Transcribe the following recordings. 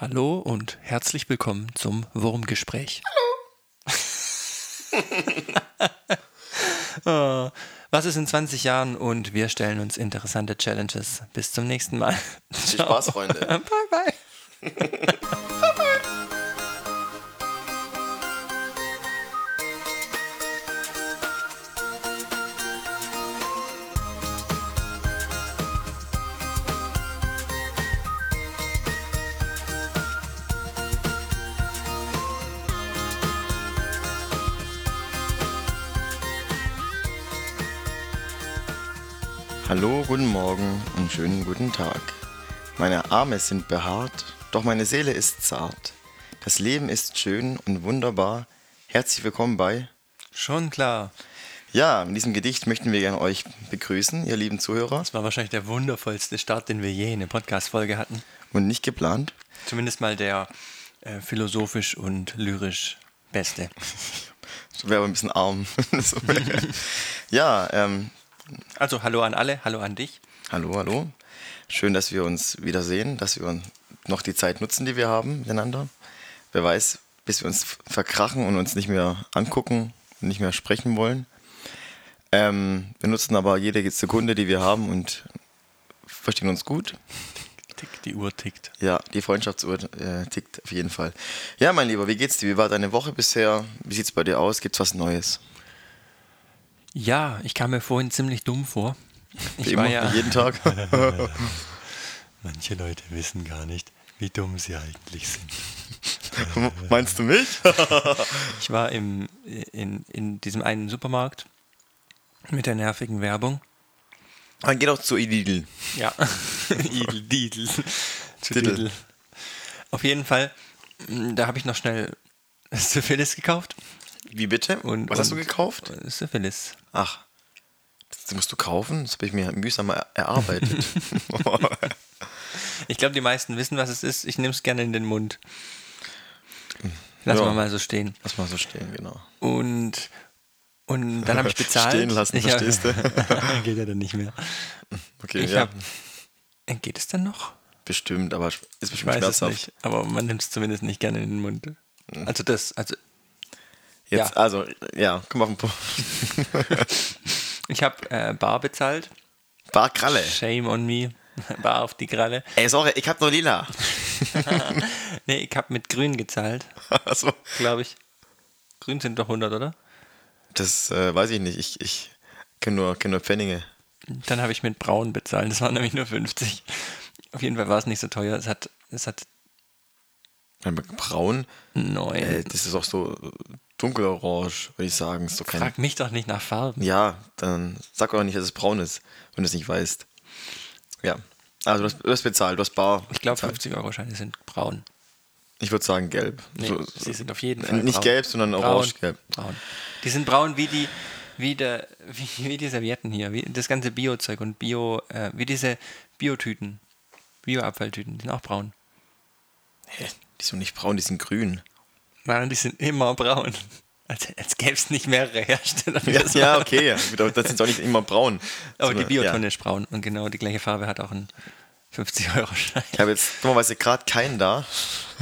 Hallo und herzlich willkommen zum Wurmgespräch. Hallo. oh, was ist in 20 Jahren und wir stellen uns interessante Challenges. Bis zum nächsten Mal. Viel Spaß, Freunde. bye, bye. Hallo, guten Morgen und schönen guten Tag. Meine Arme sind behaart, doch meine Seele ist zart. Das Leben ist schön und wunderbar. Herzlich willkommen bei Schon klar. Ja, in diesem Gedicht möchten wir gerne euch begrüßen, ihr lieben Zuhörer. Das war wahrscheinlich der wundervollste Start, den wir je in eine Podcast-Folge hatten. Und nicht geplant. Zumindest mal der äh, philosophisch und lyrisch beste. Das wäre aber ein bisschen arm. ja, ähm, also hallo an alle, hallo an dich. Hallo, hallo. Schön, dass wir uns wiedersehen, dass wir noch die Zeit nutzen, die wir haben miteinander. Wer weiß, bis wir uns verkrachen und uns nicht mehr angucken und nicht mehr sprechen wollen. Ähm, wir nutzen aber jede Sekunde, die wir haben und verstehen uns gut. Tick, die Uhr tickt. Ja, die Freundschaftsuhr äh, tickt auf jeden Fall. Ja, mein Lieber, wie geht's dir? Wie war deine Woche bisher? Wie sieht's bei dir aus? Gibt's was Neues? Ja, ich kam mir vorhin ziemlich dumm vor. Ich Wie war immer, ja jeden Tag. Manche Leute wissen gar nicht, wie dumm sie eigentlich sind. Meinst du mich? ich war im, in, in diesem einen Supermarkt mit der nervigen Werbung. Dann geht auch zu Idil. Ja, Idil, Didel. zu Didel. Auf jeden Fall, da habe ich noch schnell Syphilis gekauft. Wie bitte? Und, Was und hast du gekauft? Syphilis. Ach, das musst du kaufen? Das habe ich mir mühsam erarbeitet. ich glaube, die meisten wissen, was es ist. Ich nehme es gerne in den Mund. Lass ja, mal mal so stehen. Lass mal so stehen, genau. Und, und dann habe ich bezahlt. Stehen lassen, ich verstehst du? geht ja dann nicht mehr. Okay, ich ja. Hab, äh, geht es dann noch? Bestimmt, aber ist bestimmt ich weiß schmerzhaft. Es nicht, aber man nimmt es zumindest nicht gerne in den Mund. Hm. Also das, also Jetzt, ja. also, ja, komm auf den Punkt. ich habe äh, Bar bezahlt. Bar Kralle. Shame on me. Bar auf die Kralle. Ey, sorry, ich hab nur lila. nee, ich hab mit grün gezahlt. Achso. Glaube ich. Grün sind doch 100, oder? Das äh, weiß ich nicht. Ich, ich kenne nur, kenn nur Pfennige. Dann habe ich mit braun bezahlt. Das waren nämlich nur 50. Auf jeden Fall war es nicht so teuer. Es hat, es hat Braun? Neun. Äh, das ist auch so dunkelorange, würde ich sagen. So kein... Frag mich doch nicht nach Farben. Ja, dann sag auch nicht, dass es braun ist, wenn du es nicht weißt. Ja. Also du hast, du hast bezahlt, du hast bar. Ich glaube 50 Euro Scheine sind braun. Ich würde sagen gelb. Nee, so, sie sind auf jeden Fall Nicht braun. gelb, sondern orange-gelb. Braun. Die sind braun wie die, wie, der, wie, wie die Servietten hier, wie das ganze Bio-Zeug und Bio, äh, wie diese Biotüten, Bio-Abfalltüten, die sind auch braun. Hä? Die sind nicht braun, die sind grün. Nein, die sind immer braun. Als, als gäbe es nicht mehrere Hersteller. Ja, ja, okay, ja. das sind auch nicht immer braun. Aber so, die Biotonne ja. ist braun und genau die gleiche Farbe hat auch ein 50-Euro-Schein. Ich habe jetzt dummerweise gerade keinen da.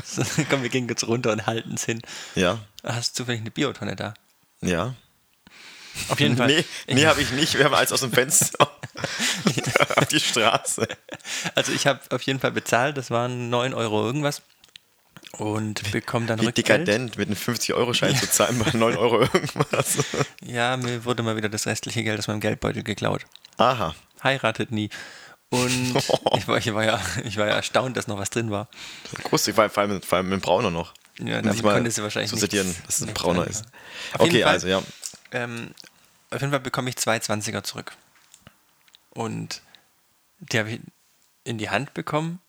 So, komm, wir gehen jetzt runter und halten es hin. Ja. Hast du zufällig eine Biotonne da? Ja. Auf jeden Fall. Nee, nee habe ich nicht. Wir haben alles aus dem Fenster auf die Straße. Also ich habe auf jeden Fall bezahlt. Das waren 9 Euro irgendwas und bekomme dann Wie Rückgeld. dekadent, mit einem 50-Euro-Schein zu zahlen bei 9 Euro irgendwas. Ja, mir wurde mal wieder das restliche Geld aus meinem Geldbeutel geklaut. Aha. Heiratet nie. Und ich, war, ich, war ja, ich war ja erstaunt, dass noch was drin war. Groß, vor allem, vor allem mit Brauner noch. Ja, dann konnte sie wahrscheinlich so sortieren, dass es ein Brauner ist. Auf okay, Fall, also ja. Ähm, auf jeden Fall bekomme ich zwei 20er zurück. Und die habe ich in die Hand bekommen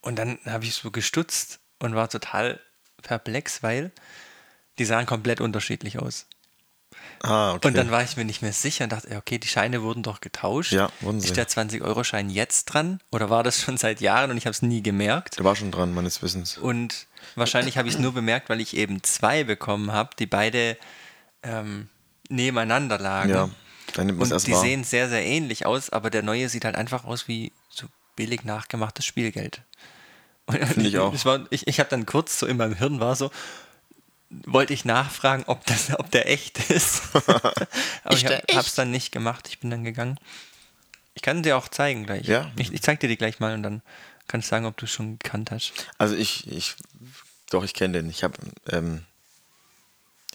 und dann habe ich so gestutzt und war total perplex, weil die sahen komplett unterschiedlich aus. Ah, okay. Und dann war ich mir nicht mehr sicher und dachte, okay, die Scheine wurden doch getauscht. Ja, wurden sie. Ist der 20-Euro-Schein jetzt dran? Oder war das schon seit Jahren und ich habe es nie gemerkt? Der war schon dran, meines Wissens. Und wahrscheinlich habe ich es nur bemerkt, weil ich eben zwei bekommen habe, die beide ähm, nebeneinander lagen. Ja, dann nimmt und die wahr. sehen sehr, sehr ähnlich aus, aber der neue sieht halt einfach aus wie so billig nachgemachtes Spielgeld. Finde ich auch. Ich, war- ich, ich habe dann kurz so in meinem Hirn war so, wollte ich nachfragen, ob, das, ob der echt ist. Aber Ist ich der habe es dann nicht gemacht. Ich bin dann gegangen. Ich kann dir auch zeigen gleich. Ja. Ich, ich zeig dir die gleich mal und dann kannst du sagen, ob du es schon gekannt hast. Also ich, ich, doch, ich kenne den. Ich habe, ähm,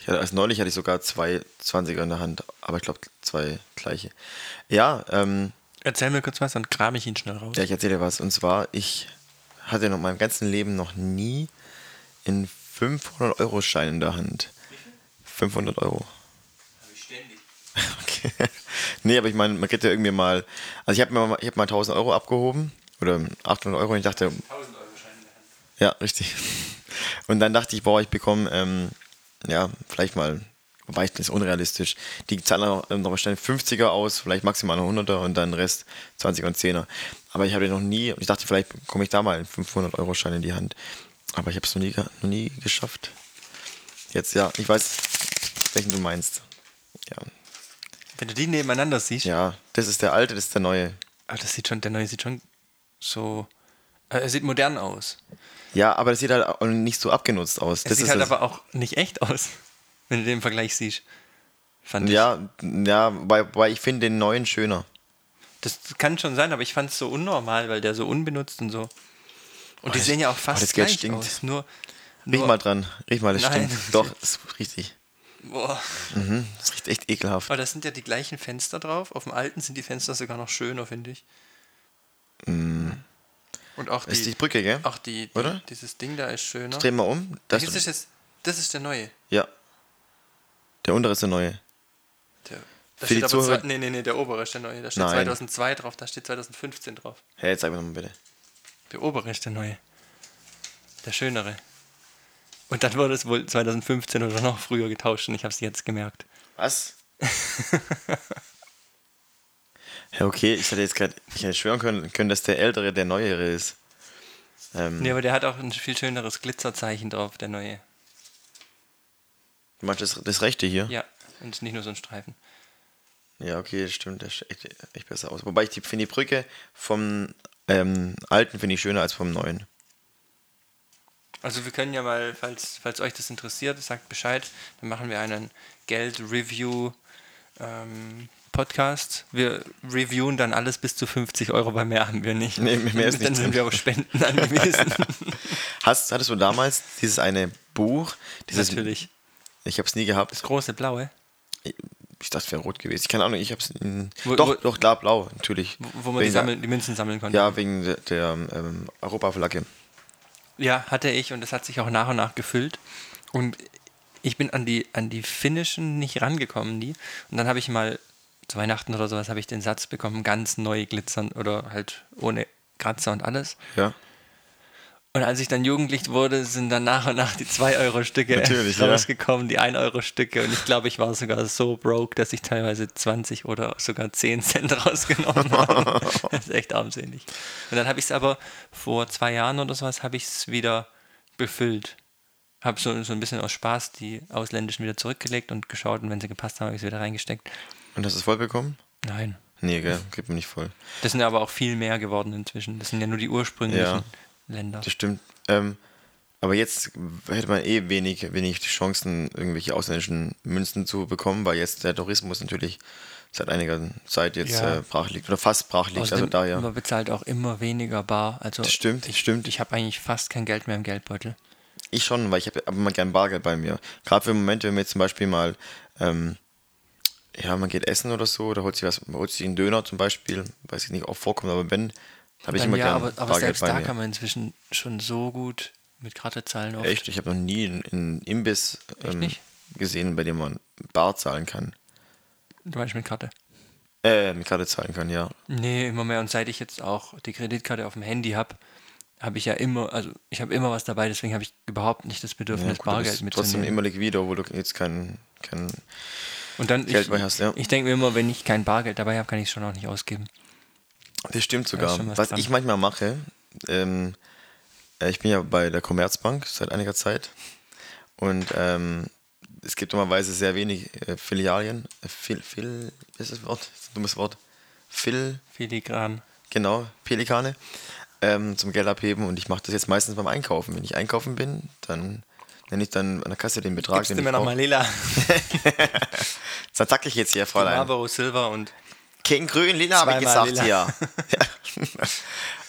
ich hatte, als neulich hatte ich sogar zwei 20er in der Hand, aber ich glaube zwei gleiche. Ja, ähm, Erzähl mir kurz was, dann kram ich ihn schnell raus. ja, ich erzähle dir was. Und zwar, ich hatte in meinem ganzen Leben noch nie in 500 Euro Schein in der Hand. 500 Euro. Okay. nee, aber ich meine, man kriegt ja irgendwie mal, also ich habe mir mal, ich hab mal 1000 Euro abgehoben oder 800 Euro und ich dachte, 1000 Euro Schein in der Hand. ja, richtig. Und dann dachte ich, boah, ich bekomme, ähm, ja, vielleicht mal, wobei das ist unrealistisch. Die zahlen noch, ähm, noch mal schnell 50er aus, vielleicht maximal noch 100er und dann Rest 20er und 10er. Aber ich habe noch nie, ich dachte, vielleicht komme ich da mal einen 500 Euro Schein in die Hand. Aber ich habe es noch nie, noch nie geschafft. Jetzt, ja, ich weiß, welchen du meinst. Ja, Wenn du die nebeneinander siehst, ja, das ist der alte, das ist der neue. ah, das sieht schon, der neue sieht schon so, äh, er sieht modern aus. Ja, aber das sieht halt auch nicht so abgenutzt aus. Es Das sieht halt das. aber auch nicht echt aus, wenn du den Vergleich siehst. Fand ich. ja, ja, weil, weil ich finde den neuen schöner. Das kann schon sein, aber ich fand es so unnormal, weil der so unbenutzt und so. Und die das- sehen ja auch oh, fast das Geld gleich stinkt. aus. Nur, Riech nur mal dran. Riech mal, das Nein. stimmt. Doch, das ist richtig. Boah. Mhm, das riecht echt ekelhaft. Aber das sind ja die gleichen Fenster drauf. Auf dem alten sind die Fenster sogar noch schöner, finde ich. Und auch Das ist die die, Brücke, gell? auch die, die Oder? dieses Ding da ist schöner. Dreh mal um. Das, Das ist, jetzt, das ist der neue. ja. Der untere ist der neue. Der, da Für die steht aber Zuhörer- zwei, nee, nee, nee, der obere ist der neue. Da steht Nein. 2002 drauf, da steht 2015 drauf. Hey, jetzt zeig mir nochmal bitte. Der obere ist der neue. Der schönere. Und dann wurde es wohl 2015 oder noch früher getauscht und ich habe es jetzt gemerkt. Was? ja, okay, ich hätte jetzt gerade, ich hätte schwören können, können, dass der ältere der neuere ist. Ähm, Nee, aber der hat auch ein viel schöneres Glitzerzeichen drauf, der neue. Du meinst das, das rechte hier? Ja, und nicht nur so ein Streifen. Ja, okay, das stimmt, der sieht echt, echt besser aus. Wobei ich die- finde die Brücke vom ähm, alten finde ich schöner als vom neuen. Also wir können ja mal, falls, falls euch das interessiert, sagt Bescheid, dann machen wir einen Geld-Review ähm, Podcast. Wir reviewen dann alles bis zu 50 Euro, weil mehr haben wir nicht. Nee, mehr ist dann nicht sind drin. wir auf Spenden angewiesen. Hast, hattest du damals dieses eine Buch? Dieses, Natürlich. Ich habe es nie gehabt. Das große blaue, Ich dachte, es wäre rot gewesen. Ich keine Ahnung, ich habe es. Doch, wo- doch, klar, blau, natürlich. wo, wo man die, sammeln, die Münzen sammeln konnte. Ja, wegen der, der ähm, Europaflagge. Ja, hatte ich und es hat sich auch nach und nach gefüllt. Und ich bin an die, an die finnischen nicht rangekommen, die. Und dann habe ich mal zu Weihnachten oder sowas habe ich den Satz bekommen, ganz neu glitzern oder halt ohne Kratzer und alles. Ja. Und als ich dann jugendlich wurde, sind dann nach und nach die 2-Euro-Stücke Natürlich, ja. rausgekommen, die 1-Euro-Stücke. Und ich glaube, ich war sogar so broke, dass ich teilweise 20 oder sogar 10 Cent rausgenommen habe. das ist echt armselig. Und dann habe ich es aber vor zwei Jahren oder sowas, habe ich es wieder befüllt. Habe so, so ein bisschen aus Spaß die ausländischen wieder zurückgelegt und geschaut und wenn sie gepasst haben, habe ich es wieder reingesteckt. Und hast du es voll bekommen? Nein. Nee, gell, gibt mir nicht voll. Das sind aber auch viel mehr geworden inzwischen. Das sind ja nur die ursprünglichen Ja. Länder. Das stimmt. Ähm, aber jetzt hätte man eh wenig, wenig Chancen, irgendwelche ausländischen Münzen zu bekommen, weil jetzt der Tourismus natürlich seit einiger Zeit jetzt Ja. äh, brach liegt oder fast brach liegt. Also Außerdem, daher. Man bezahlt auch immer weniger bar. Also Das stimmt, ich, stimmt. Ich habe eigentlich fast kein Geld mehr im Geldbeutel. Ich schon, weil ich habe aber immer gern Bargeld bei mir. Gerade für Momente, wenn man jetzt zum Beispiel mal, ähm, ja, man geht essen oder so, oder holt sich was, holt sich einen Döner zum Beispiel, weiß ich nicht, auch vorkommt, aber wenn, habe ich immer ja, gern aber, aber Bargeld selbst da kann man inzwischen schon so gut mit Karte zahlen. Oft. Echt, ich habe noch nie einen, Imbiss ähm, gesehen, bei dem man bar zahlen kann. Du meinst mit Karte? Äh, mit Karte zahlen kann, ja. Nee, immer mehr. Und seit ich jetzt auch die Kreditkarte auf dem Handy habe, habe ich ja immer, also ich habe immer was dabei, deswegen habe ich überhaupt nicht das ja Bedürfnis, gut, du Bargeld bist trotzdem mitzunehmen. immer liquid, wo du jetzt kein, kein Und dann, Geld ich, bei hast, ja. ich denke mir immer, wenn ich kein Bargeld dabei habe, kann ich es schon auch nicht ausgeben. Das stimmt sogar. schon was was ich manchmal mache, ähm, äh, ich bin ja bei der Commerzbank seit einiger Zeit und ähm, es gibt normalerweise sehr wenig äh, Filialien. Äh, Fil, Fil, ist das Wort? Das ist ein dummes Wort. Fil, Filigran. genau, Pelikane. ähm, zum Geld abheben und ich mache das jetzt meistens beim Einkaufen. Wenn ich einkaufen bin, dann nenne ich dann an der Kasse den Betrag. Gibst du mir nochmal lila? dann sag ich jetzt hier, Fräulein. Marlboro Silver und King Grün, Lila habe ich gesagt lila. hier.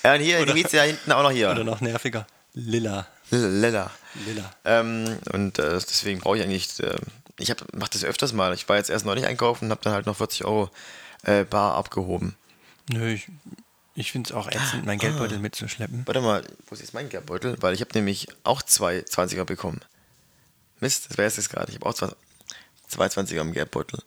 ja, und hier, oder, die Mieze da hinten auch noch hier. Oder noch nerviger. Lila. Lila. Lila. Ähm, und äh, deswegen brauche ich eigentlich, äh, ich mache das öfters mal. Ich war jetzt erst neulich einkaufen und habe dann halt noch 40 Euro äh, bar abgehoben. Nö, ich, ich finde es auch ätzend, meinen Geldbeutel ah. mitzuschleppen. Warte mal, wo ist jetzt mein Geldbeutel? Weil ich habe nämlich auch zwei 20er bekommen. Mist, das wäre es jetzt gerade. Ich habe auch zwei, zwei 20er im Geldbeutel.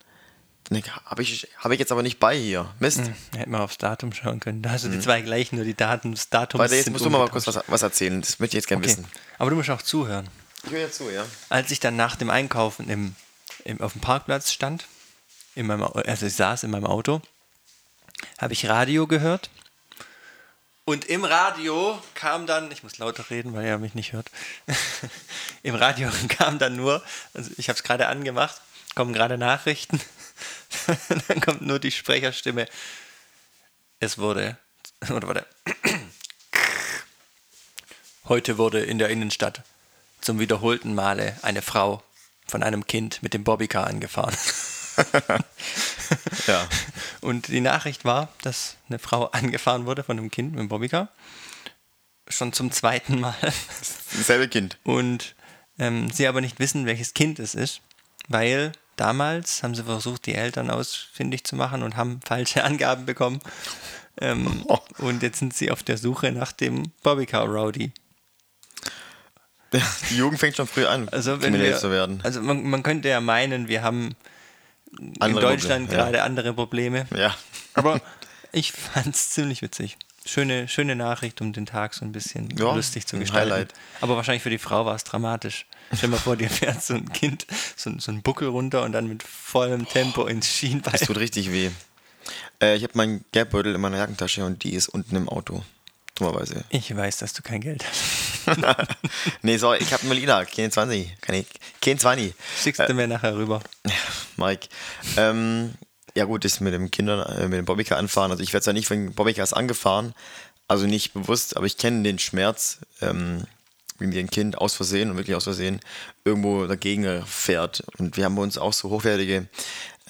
Habe ich, hab ich jetzt aber nicht bei hier. Mist. Hm, hätte man aufs Datum schauen können. Da hast du hm. die zwei gleichen, nur die Daten, das Datum Warte, jetzt musst du mal kurz was, was, erzählen. Das möchte ich jetzt gerne okay. wissen. Aber du musst auch zuhören. Ich höre ja zu, ja. Als ich dann nach dem Einkaufen im, im, auf dem Parkplatz stand, in meinem, also ich saß in meinem Auto, habe ich Radio gehört. Und im Radio kam dann, ich muss lauter reden, weil er mich nicht hört. Im Radio kam dann nur, also ich habe es gerade angemacht, kommen gerade Nachrichten. dann kommt nur die Sprecherstimme. Es wurde, oder warte. Heute wurde in der Innenstadt zum wiederholten Male eine Frau von einem Kind mit dem Bobbycar angefahren. ja. Und die Nachricht war, dass eine Frau angefahren wurde von einem Kind mit dem Bobbycar. Schon zum zweiten Mal. Dasselbe Kind. Und ähm, sie aber nicht wissen, welches Kind es ist, weil damals haben sie versucht, die Eltern ausfindig zu machen und haben falsche Angaben bekommen. Ähm, oh. Und jetzt sind sie auf der Suche nach dem Bobbycar Rowdy. die Jugend fängt schon früh an, also wenn wir, zu werden. Also man, man könnte ja meinen, wir haben andere in Deutschland Probleme, gerade ja. andere Probleme. Ja. Aber ich fand es ziemlich witzig. Schöne, schöne Nachricht, um den Tag so ein bisschen ja, lustig zu gestalten. Highlight. Aber wahrscheinlich für die Frau war es dramatisch. Stell dir mal vor, dir fährt so ein Kind so, so einen Buckel runter und dann mit vollem Tempo oh, ins Schienbein. Das tut richtig weh. Äh, ich habe meinen Geldbeutel in meiner Jackentasche und die ist unten im Auto. Dummerweise. Ich weiß, dass du kein Geld hast. nee, sorry, ich habe nur Lila, kein 20. Keine, kein 20. Schickst du äh, mir nachher rüber. Mike. Ähm, ja gut, das mit dem Kindern, äh, mit dem Bobbycar anfahren. Also ich werde zwar nicht wegen Bobbycars angefahren, also nicht bewusst, aber ich kenne den Schmerz, ähm, wie mir ein Kind aus Versehen und wirklich aus Versehen irgendwo dagegen fährt. Und wir haben bei uns auch so hochwertige,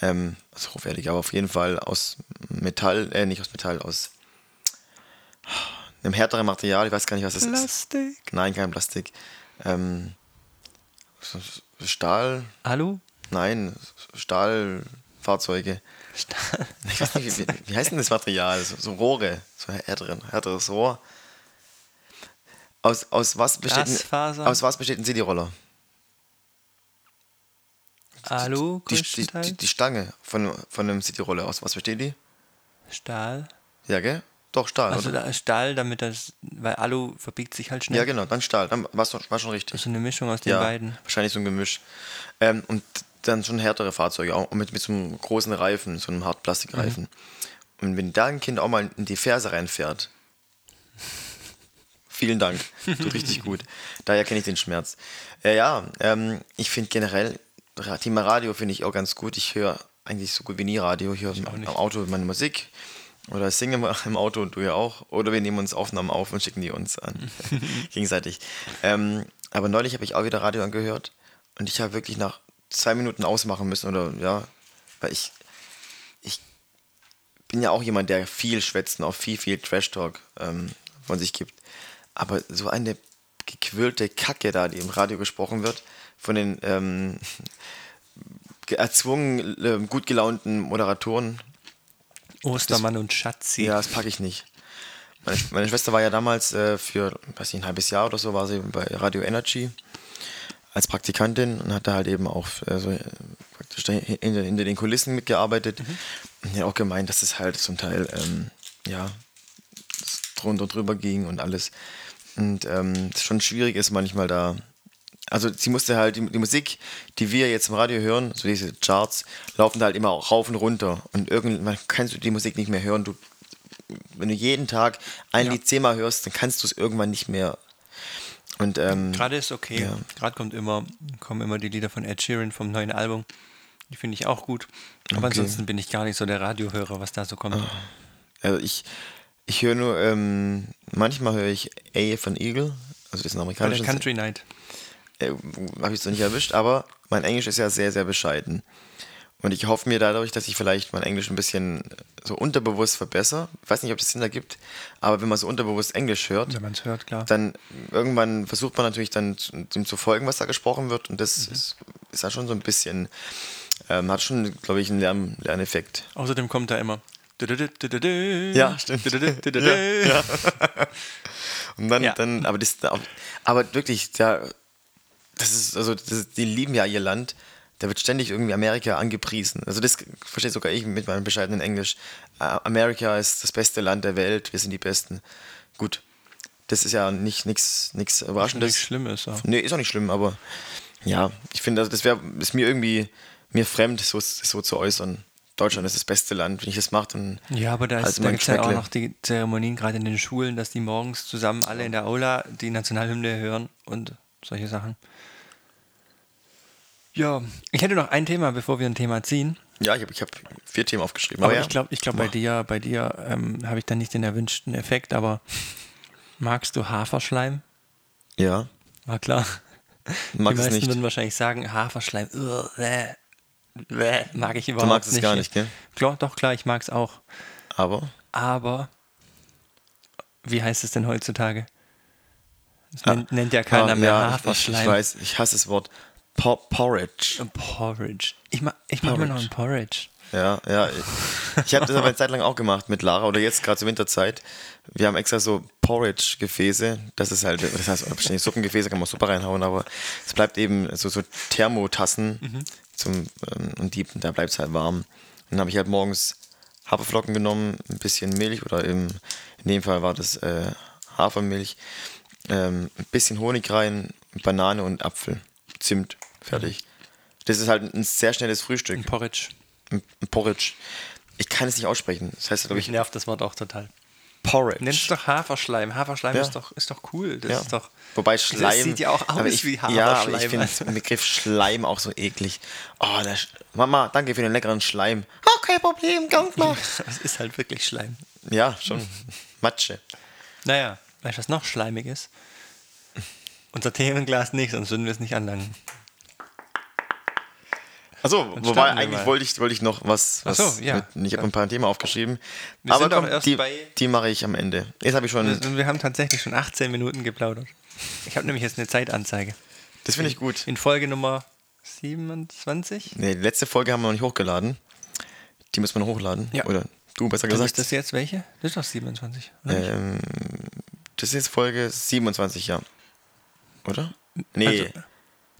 ähm, also hochwertige, aber auf jeden Fall aus Metall, äh, nicht aus Metall, aus einem härteren Material, ich weiß gar nicht, was das Plastik. ist. Plastik? Nein, kein Plastik. Ähm, Stahl. Alu? Nein, Stahlfahrzeuge. Stahl. Ich weiß nicht, wie, wie heißt denn das Material? So, so Rohre, so härteren, härteres Rohr. Aus, aus, was besteht ein, aus was besteht ein City-Roller? Alu, die, die, die, die, Stange von, von einem City-Roller, aus was besteht die? Stahl. Ja, gell? Doch, Stahl. Also oder? Stahl, damit das, weil Alu verbiegt sich halt schnell. Ja, genau, dann Stahl, dann war war schon richtig. Das ist eine Mischung aus den ja, beiden. Wahrscheinlich so ein Gemisch. Ähm, und dann schon härtere Fahrzeuge, auch mit, mit so einem großen Reifen, so einem Hartplastikreifen. Mhm. Und wenn da ein Kind auch mal in die Ferse reinfährt, vielen Dank, tut richtig gut. Daher kenne ich den Schmerz. Äh, ja, ähm, ich finde generell, Thema Radio finde ich auch ganz gut. Ich höre eigentlich so gut wie nie Radio. Ich höre am Auto meine Musik oder singe im Auto und du ja auch. Oder wir nehmen uns Aufnahmen auf und schicken die uns an. Gegenseitig. Ähm, aber neulich habe ich auch wieder Radio angehört und ich habe wirklich nach zwei Minuten ausmachen müssen oder ja, weil ich, ich bin ja auch jemand, der viel schwätzt und auch viel, viel Trash-Talk ähm, von sich gibt. Aber so eine gequirlte Kacke da, die im Radio gesprochen wird, von den ähm, erzwungen, äh, gut gelaunten Moderatoren, Ostermann das, und Schatzi. Ja, das packe ich nicht. Meine, meine, Schwester war ja damals äh, für, weiß nicht, ein halbes Jahr oder so, war sie bei Radio Energy als Praktikantin und hat da halt eben auch äh, so, praktisch hinter, hinter, den Kulissen mitgearbeitet. Mhm. Und hat auch gemeint, dass es halt zum Teil, ähm, ja, drunter und drüber ging und alles. Und ähm, schon schwierig ist manchmal da also sie musste halt, die, die, Musik, die wir jetzt im Radio hören, so diese Charts, laufen da halt immer auch rauf und runter. Und irgendwann kannst du die Musik nicht mehr hören. Du, wenn du jeden Tag ein ja. Lied zehnmal hörst, dann kannst du es irgendwann nicht mehr. Und ähm, gerade ist okay. Ja. Gerade kommt immer, kommen immer die Lieder von Ed Sheeran vom neuen Album. Die finde ich auch gut. Aber okay. ansonsten bin ich gar nicht so der Radiohörer, was da so kommt. Also ich, Ich höre nur, ähm, manchmal höre ich A von Eagle, also das ist ein amerikanisches. Country Night. Äh, Habe ich es noch nicht erwischt, aber mein Englisch ist ja sehr, sehr bescheiden. Und ich hoffe mir dadurch, dass ich vielleicht mein Englisch ein bisschen so unterbewusst verbessere. Ich weiß nicht, ob das Sinn ergibt, aber wenn man so unterbewusst Englisch hört, Wenn es hört, klar. dann irgendwann versucht man natürlich dann dem zu folgen, was da gesprochen wird. Und das Mhm. ist, ist ja schon so ein bisschen, ähm, hat schon, glaube ich, einen Lern Lerneffekt. Außerdem kommt da immer. Ja, stimmt. Ja, Und dann, Ja. dann aber das, aber wirklich, da, das ist, also, das, die lieben ja ihr Land. Da wird ständig irgendwie Amerika angepriesen. Also das verstehe sogar ich mit meinem bescheidenen Englisch. Äh, Amerika ist das beste Land der Welt, wir sind die Besten. Gut, das ist ja nicht nichts nichts Überraschendes. Nichts Schlimmes, ja. Nee, ist auch nicht schlimm, aber ja, ich finde, also das wäre ist mir irgendwie mir fremd, so, so zu äußern. Deutschland ist das beste Land. Wenn ich das mache, dann Ja, aber da, halt ist, da gibt es ja auch noch die Zeremonien, gerade in den Schulen, dass die morgens zusammen alle in der Aula die Nationalhymne hören und solche Sachen. Ja, ich hätte noch ein Thema, bevor wir ein Thema ziehen. Ja, ich habe ich hab vier Themen aufgeschrieben. Aber ja, ich glaube, ich glaub, bei dir, bei dir ähm, habe ich dann nicht den erwünschten Effekt, aber magst du Haferschleim? Ja, War klar. mag die es meisten nicht. würden wahrscheinlich sagen, Haferschleim, uh, bäh, bäh, mag ich Du überhaupt magst es nicht. gar nicht, gell? Klar, doch, klar, ich mag es auch. Aber Aber, wie heißt es denn heutzutage? Das Ah, nennt, ja keiner ah, mehr ja, ich, Haferschleim. ich weiß, ich hasse das Wort po Porridge. Porridge. Ich, ma ich mache mir noch ein Porridge. Ja, ja. Ich, ich habe das aber eine Zeit lang auch gemacht mit Lara oder jetzt gerade zur Winterzeit. Wir haben extra so Porridge-Gefäße. Das ist halt, das heißt, wahrscheinlich Suppengefäße kann man Suppe reinhauen, aber es bleibt eben so, so Thermotassen Mhm. zum, ähm, und die, da bleibt es halt warm. Und dann habe ich halt morgens Haferflocken genommen, ein bisschen Milch oder eben, in dem Fall war das äh, Hafermilch, ähm, ein bisschen Honig rein, Banane und Apfel, Zimt, fertig. Das ist halt ein sehr schnelles Frühstück. Ein Porridge. Ein ein Porridge. Ich kann es nicht aussprechen. Das heißt, glaube Mich ich, nervt das Wort auch total. Porridge. Nennt es doch Haferschleim. Haferschleim Ja. ist, doch, ist doch cool. Das ja. ist doch. Wobei Schleim. sieht ja auch aus aber ich, wie Ja, aber ich Haferschleim. finde den Begriff Schleim auch so eklig. Oh, der Sch Mama, danke für den leckeren Schleim. Oh, kein Problem, ganz klar. Das ist halt wirklich Schleim. ja, schon. Matsche. Naja, weißt du, was noch schleimig ist? Unser Themenglas nicht, sonst würden wir es nicht anlangen. Achso, wobei eigentlich wollte ich, wollte ich noch was. was Ach so, ja. Mit, ich habe ein paar Themen aufgeschrieben. Wir aber komm, die, die mache ich am Ende. Jetzt habe ich schon. Wir, wir haben tatsächlich schon 18 Minuten geplaudert. Ich habe nämlich jetzt eine Zeitanzeige. Das finde ich gut. In Folge Nummer 27? Nee, die letzte Folge haben wir noch nicht hochgeladen. Die müssen wir noch hochladen. Ja. Oder du besser Dann gesagt. ist das jetzt welche? Das ist doch 27. Oder nicht? Ähm, das ist jetzt Folge 27, ja. Oder? Nee. Also-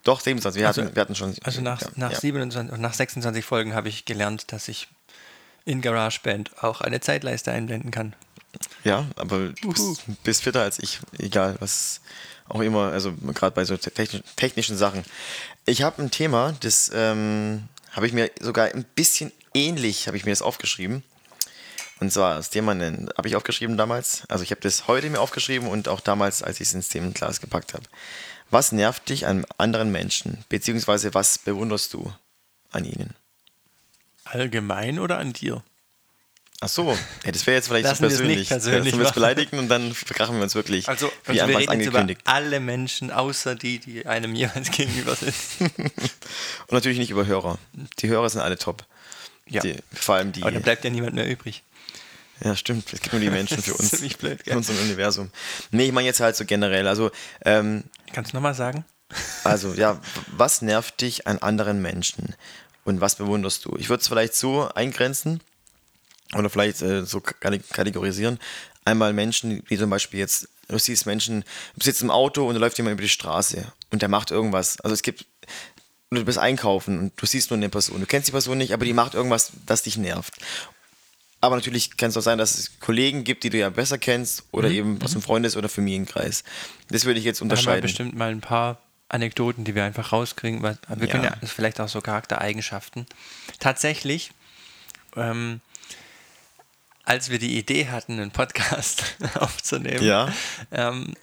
Doch, 27. Wir, Also- hatten, wir hatten schon. Also nach, ja, nach, ja. 27, und nach 26 Folgen habe ich gelernt, dass ich in GarageBand auch eine Zeitleiste einblenden kann. Ja, aber du bist, bist fitter als ich. Egal, was auch immer. Also gerade bei so technisch, technischen Sachen. Ich habe ein Thema, das ähm, habe ich mir sogar ein bisschen ähnlich, habe ich mir das aufgeschrieben. Und zwar das Thema habe ich aufgeschrieben damals. Also ich habe das heute mir aufgeschrieben und auch damals, als ich es ins Themenglas gepackt habe. Was nervt dich an anderen Menschen? Beziehungsweise was bewunderst du an ihnen? Allgemein oder an dir? Ach so, ja, das wäre jetzt vielleicht Lassen zu persönlich. nicht persönlich Lassen wir es beleidigen und dann verkrachen wir uns wirklich. Also, wie also wir reden jetzt über angekündigt. alle Menschen, außer die, die einem jeweils gegenüber sitzen. Und natürlich nicht über Hörer. Die Hörer sind alle top. Ja. Die, vor allem die. Aber da bleibt ja niemand mehr übrig. Ja, stimmt. Es gibt nur die Menschen für uns. ziemlich blöd, gell? Für unser Universum. Nee, ich meine jetzt halt so generell. Also, ähm, Kannst du nochmal sagen? also ja, was nervt dich an anderen Menschen? Und was bewunderst du? Ich würde es vielleicht so eingrenzen oder vielleicht äh, so kate- kategorisieren. Einmal Menschen, die zum Beispiel jetzt, du siehst Menschen, du sitzt im Auto und da läuft jemand über die Straße und der macht irgendwas. Also es gibt, du bist einkaufen und du siehst nur eine Person. Du kennst die Person nicht, aber die macht irgendwas, das dich nervt. Aber natürlich kann es auch sein, dass es Kollegen gibt, die du ja besser kennst oder eben aus dem Freundes- oder Familienkreis. Das würde ich jetzt Da haben wir unterscheiden. bestimmt mal ein paar Anekdoten, die wir einfach rauskriegen. Weil wir Ja. können ja ist vielleicht auch so Charaktereigenschaften. Tatsächlich, ähm, als wir die Idee hatten, einen Podcast aufzunehmen, Ja. ähm,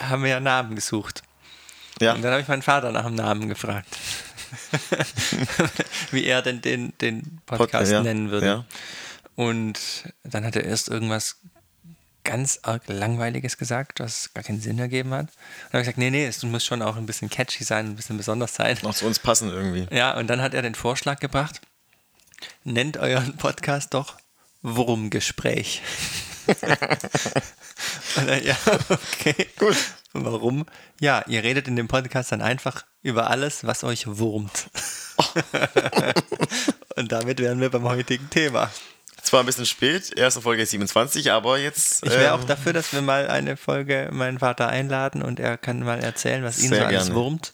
haben wir ja Namen gesucht. Ja. Und dann habe ich meinen Vater nach dem Namen gefragt. Wie er denn den, den Podcast ja, nennen würde. Und dann hat er erst irgendwas ganz arg Langweiliges gesagt, was gar keinen Sinn ergeben hat. Und dann habe ich gesagt, nee, nee, es muss schon auch ein bisschen catchy sein, ein bisschen besonders sein. Noch zu uns passen irgendwie. Ja, und dann hat er den Vorschlag gebracht, nennt euren Podcast doch Wurmgespräch. dann, ja, okay. Gut. Warum? Ja, ihr redet in dem Podcast dann einfach über alles, was euch wurmt. und damit wären wir beim heutigen Thema. Zwar ein bisschen spät, erste Folge 27, aber jetzt. Ich wäre ähm, auch dafür, dass wir mal eine Folge meinen Vater einladen und er kann mal erzählen, was ihn so alles gerne. wurmt.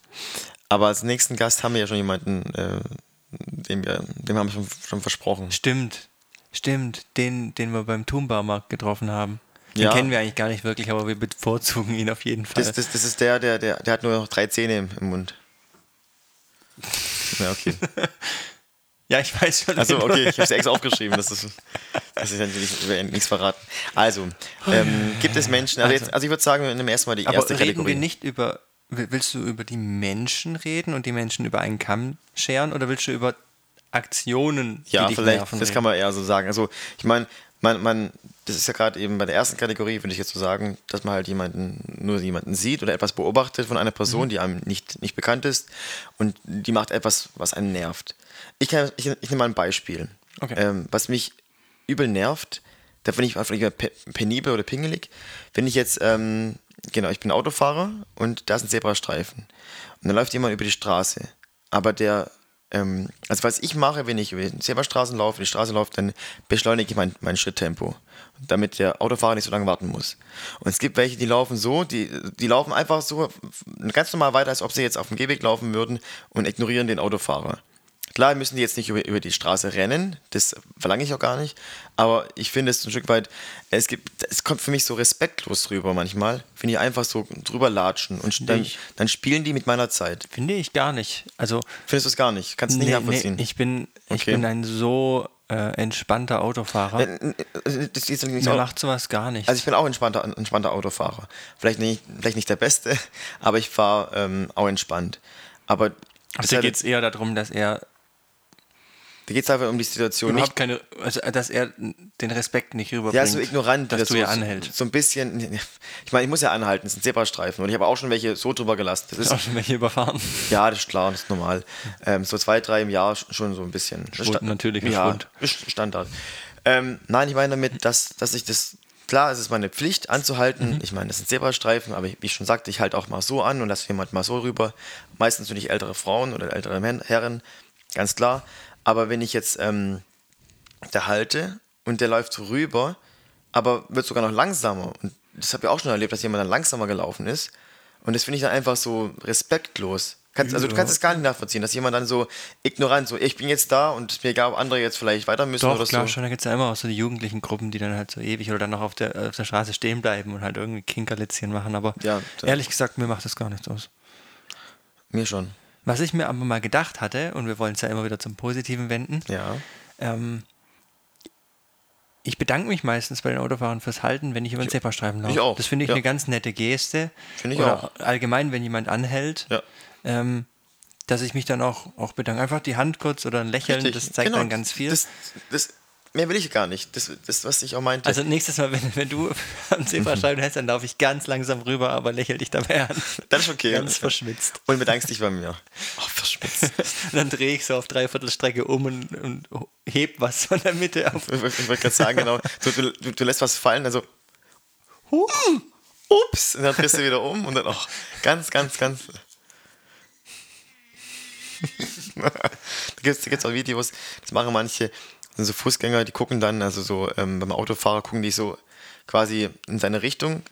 Aber als nächsten Gast haben wir ja schon jemanden, äh, dem, wir, dem haben wir schon, schon versprochen. Stimmt, stimmt, den, den wir beim Thunbaumarkt getroffen haben. Den ja. kennen wir eigentlich gar nicht wirklich, aber wir bevorzugen ihn auf jeden Fall. Das, das, das ist der, der, der, der hat nur noch drei Zähne im, im Mund. Ja, okay. Ja, ich weiß schon. Also okay, ich habe es extra aufgeschrieben. Das ist, das ist natürlich nichts verraten. Also, ähm, gibt es Menschen, also, jetzt, also ich würde sagen, wir nehmen erstmal die erste aber reden Kategorie. wir nicht über, willst du über die Menschen reden und die Menschen über einen Kamm scheren oder willst du über Aktionen, die ja, dich vielleicht, nerven, das reden? kann man eher so sagen. Also, ich meine, man, man, das ist ja gerade eben bei der ersten Kategorie, würde ich jetzt so sagen, dass man halt jemanden, nur jemanden sieht oder etwas beobachtet von einer Person, mhm. die einem nicht, nicht bekannt ist und die macht etwas, was einen nervt. Ich, kann, ich, ich nehme mal ein Beispiel. Okay. Ähm, was mich übel nervt, da bin ich einfach penibel oder pingelig. Wenn ich jetzt, ähm, genau, ich bin Autofahrer und da ist ein Zebrastreifen. Und dann läuft jemand über die Straße. Aber der, ähm, also was ich mache, wenn ich über die Zebrastraßen laufe, die Straße läuft, dann beschleunige ich mein, mein Schritttempo, damit der Autofahrer nicht so lange warten muss. Und es gibt welche, die laufen so, die, die laufen einfach so ganz normal weiter, als ob sie jetzt auf dem Gehweg laufen würden und ignorieren den Autofahrer. Klar müssen die jetzt nicht über, über die Straße rennen, das verlange ich auch gar nicht, aber ich finde es ein Stück weit, es gibt, es kommt für mich so respektlos rüber manchmal, wenn die einfach so drüber latschen und dann, dann, spielen die mit meiner Zeit. Finde ich gar nicht. Also Findest du es gar nicht? Kannst du nee, nicht nachvollziehen? Nee, ich bin, ich okay. bin ein so äh, entspannter Autofahrer. Äh, äh, das ist Mir auch, macht sowas gar nicht. Also ich bin auch entspannter, entspannter Autofahrer. Vielleicht nicht, vielleicht nicht der Beste, aber ich fahre ähm, auch entspannt. Aber also geht es eher darum, dass er da geht es einfach um die Situation. Überhaupt nicht, keine, also dass er den Respekt nicht rüberbringt. Ja, so ignorant, dass das du so, ja anhältst. So ein bisschen, ich meine, ich muss ja anhalten, es sind Zebrastreifen und ich habe auch schon welche so drüber gelassen. Das ist auch schon welche überfahren. Ja, das ist klar, das ist normal. Ähm, so zwei, drei im Jahr schon so ein bisschen. Schwund, natürlich, ja, Schwund. Standard. Ähm, nein, ich meine damit, dass, dass ich das Klar, es ist meine Pflicht anzuhalten. Mhm. Ich meine, das sind Zebrastreifen, aber wie ich schon sagte, ich halte auch mal so an und lasse jemand mal so rüber. Meistens nicht ältere Frauen oder ältere Herren, ganz klar. Aber wenn ich jetzt ähm, da halte und der läuft rüber, aber wird sogar noch langsamer. Und das habe ich auch schon erlebt, dass jemand dann langsamer gelaufen ist. Und das finde ich dann einfach so respektlos. Kannst, also du kannst es gar nicht nachvollziehen, dass jemand dann so ignorant, so ich bin jetzt da und mir egal, ob andere jetzt vielleicht weiter müssen Doch, oder klar, so. schon, da gibt es ja immer auch so die jugendlichen Gruppen, die dann halt so ewig oder dann noch auf der, auf der Straße stehen bleiben und halt irgendwie Kinkerlitzchen machen, aber ja, ehrlich gesagt, mir macht das gar nichts aus. Mir schon. Was ich mir aber mal gedacht hatte, und wir wollen es ja immer wieder zum Positiven wenden, ja. ähm, ich bedanke mich meistens bei den Autofahrern fürs Halten, wenn ich über den Zebrastreifen laufe. Ich auch. Das finde ich ja. eine ganz nette Geste. Finde ich Oder auch. Allgemein, wenn jemand anhält, ja. ähm, dass ich mich dann auch, auch bedanke. Einfach die Hand kurz oder ein Lächeln, Richtig. das zeigt genau. dann ganz viel. Das, das Mehr will ich gar nicht. Das, das was ich auch meinte. Also nächstes Mal, wenn, wenn du am Zebrastreifen hältst, dann laufe ich ganz langsam rüber, aber lächel dich dabei an. Dann ist okay. Ganz verschmitzt. Und bedankst dich bei mir. Oh, verschmitzt. dann drehe ich so auf Dreiviertelstrecke um und, und heb was von der Mitte auf. Ich, ich wollte gerade sagen, genau. Du, du, du, lässt was fallen, also ups, und dann drehst du wieder um und dann auch ganz, ganz, ganz. da gibt es auch Videos, das machen manche, sind so Fußgänger, die gucken dann, also so ähm, beim Autofahrer gucken die so quasi in seine Richtung,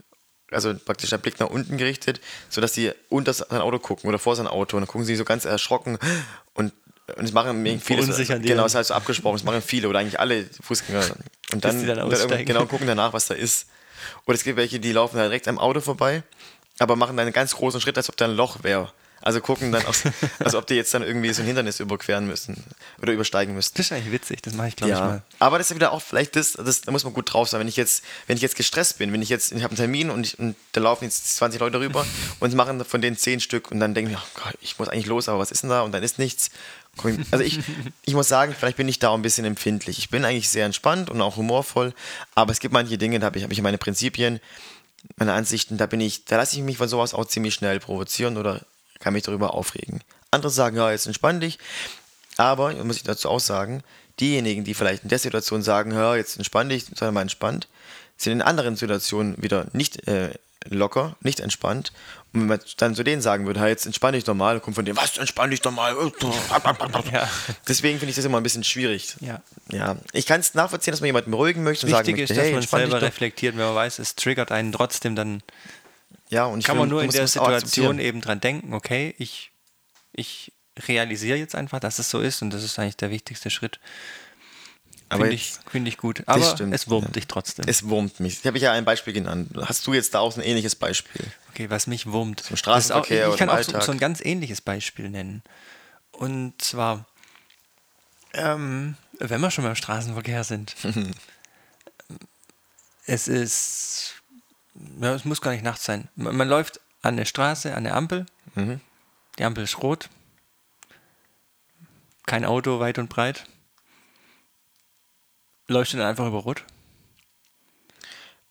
also praktisch der Blick nach unten gerichtet, sodass sie unter sein Auto gucken oder vor sein Auto und dann gucken sie so ganz erschrocken und und es machen viele, genau, es ist halt so abgesprochen, es machen viele oder eigentlich alle Fußgänger und dann, dann, dann genau gucken danach, was da ist. Oder es gibt welche, die laufen halt direkt am Auto vorbei, aber machen dann einen ganz großen Schritt, als ob da ein Loch wäre. Also gucken dann, aus, also ob die jetzt dann irgendwie so ein Hindernis überqueren müssen oder übersteigen müssen. Das ist eigentlich witzig, das mache ich glaube ja. ich mal. Aber das ist wieder auch vielleicht das, das, da muss man gut drauf sein. Wenn ich jetzt, wenn ich jetzt gestresst bin, wenn ich jetzt, ich habe einen Termin und, ich, und da laufen jetzt 20 Leute rüber und machen von denen 10 Stück und dann denke ich, oh Gott, ich muss eigentlich los, aber was ist denn da? Und dann ist nichts. Also ich, ich muss sagen, vielleicht bin ich da auch ein bisschen empfindlich. Ich bin eigentlich sehr entspannt und auch humorvoll, aber es gibt manche Dinge, da habe ich, hab ich meine Prinzipien, meine Ansichten, da bin ich, da lasse ich mich von sowas auch ziemlich schnell provozieren oder kann mich darüber aufregen. Andere sagen, ja, jetzt entspann dich. Aber, muss ich dazu auch sagen, diejenigen, die vielleicht in der Situation sagen, ja, jetzt entspann dich, sei mal entspannt, sind in anderen Situationen wieder nicht äh, locker, nicht entspannt. Und wenn man dann zu denen sagen würde, hey, jetzt entspann dich doch mal, kommt von denen, was, entspann dich doch mal. Ja. Deswegen finde ich das immer ein bisschen schwierig. Ja. ja. Ich kann es nachvollziehen, dass man jemanden beruhigen möchte und Wichtig sagen möchte, ist, dass hey, man selber reflektiert, wenn man weiß, es triggert einen trotzdem, dann ja, und kann man nur in der Situation eben dran denken, okay, ich, ich realisiere jetzt einfach, dass es so ist und das ist eigentlich der wichtigste Schritt. Finde ich, find ich gut. Aber stimmt, es wurmt ja. dich trotzdem. Es wurmt mich. Ich habe ja ein Beispiel genannt. Hast du jetzt da auch ein ähnliches Beispiel? Okay, was mich wurmt. Zum Straßenverkehr auch, Ich kann auch so, so, ein ganz ähnliches Beispiel nennen. Und zwar, ähm, wenn wir schon beim Straßenverkehr sind. es ist, ja, es muss gar nicht nachts sein. Man, man läuft an der Straße, an der Ampel. Mhm. Die Ampel ist rot. Kein Auto weit und breit Läufst du dann einfach über Rot?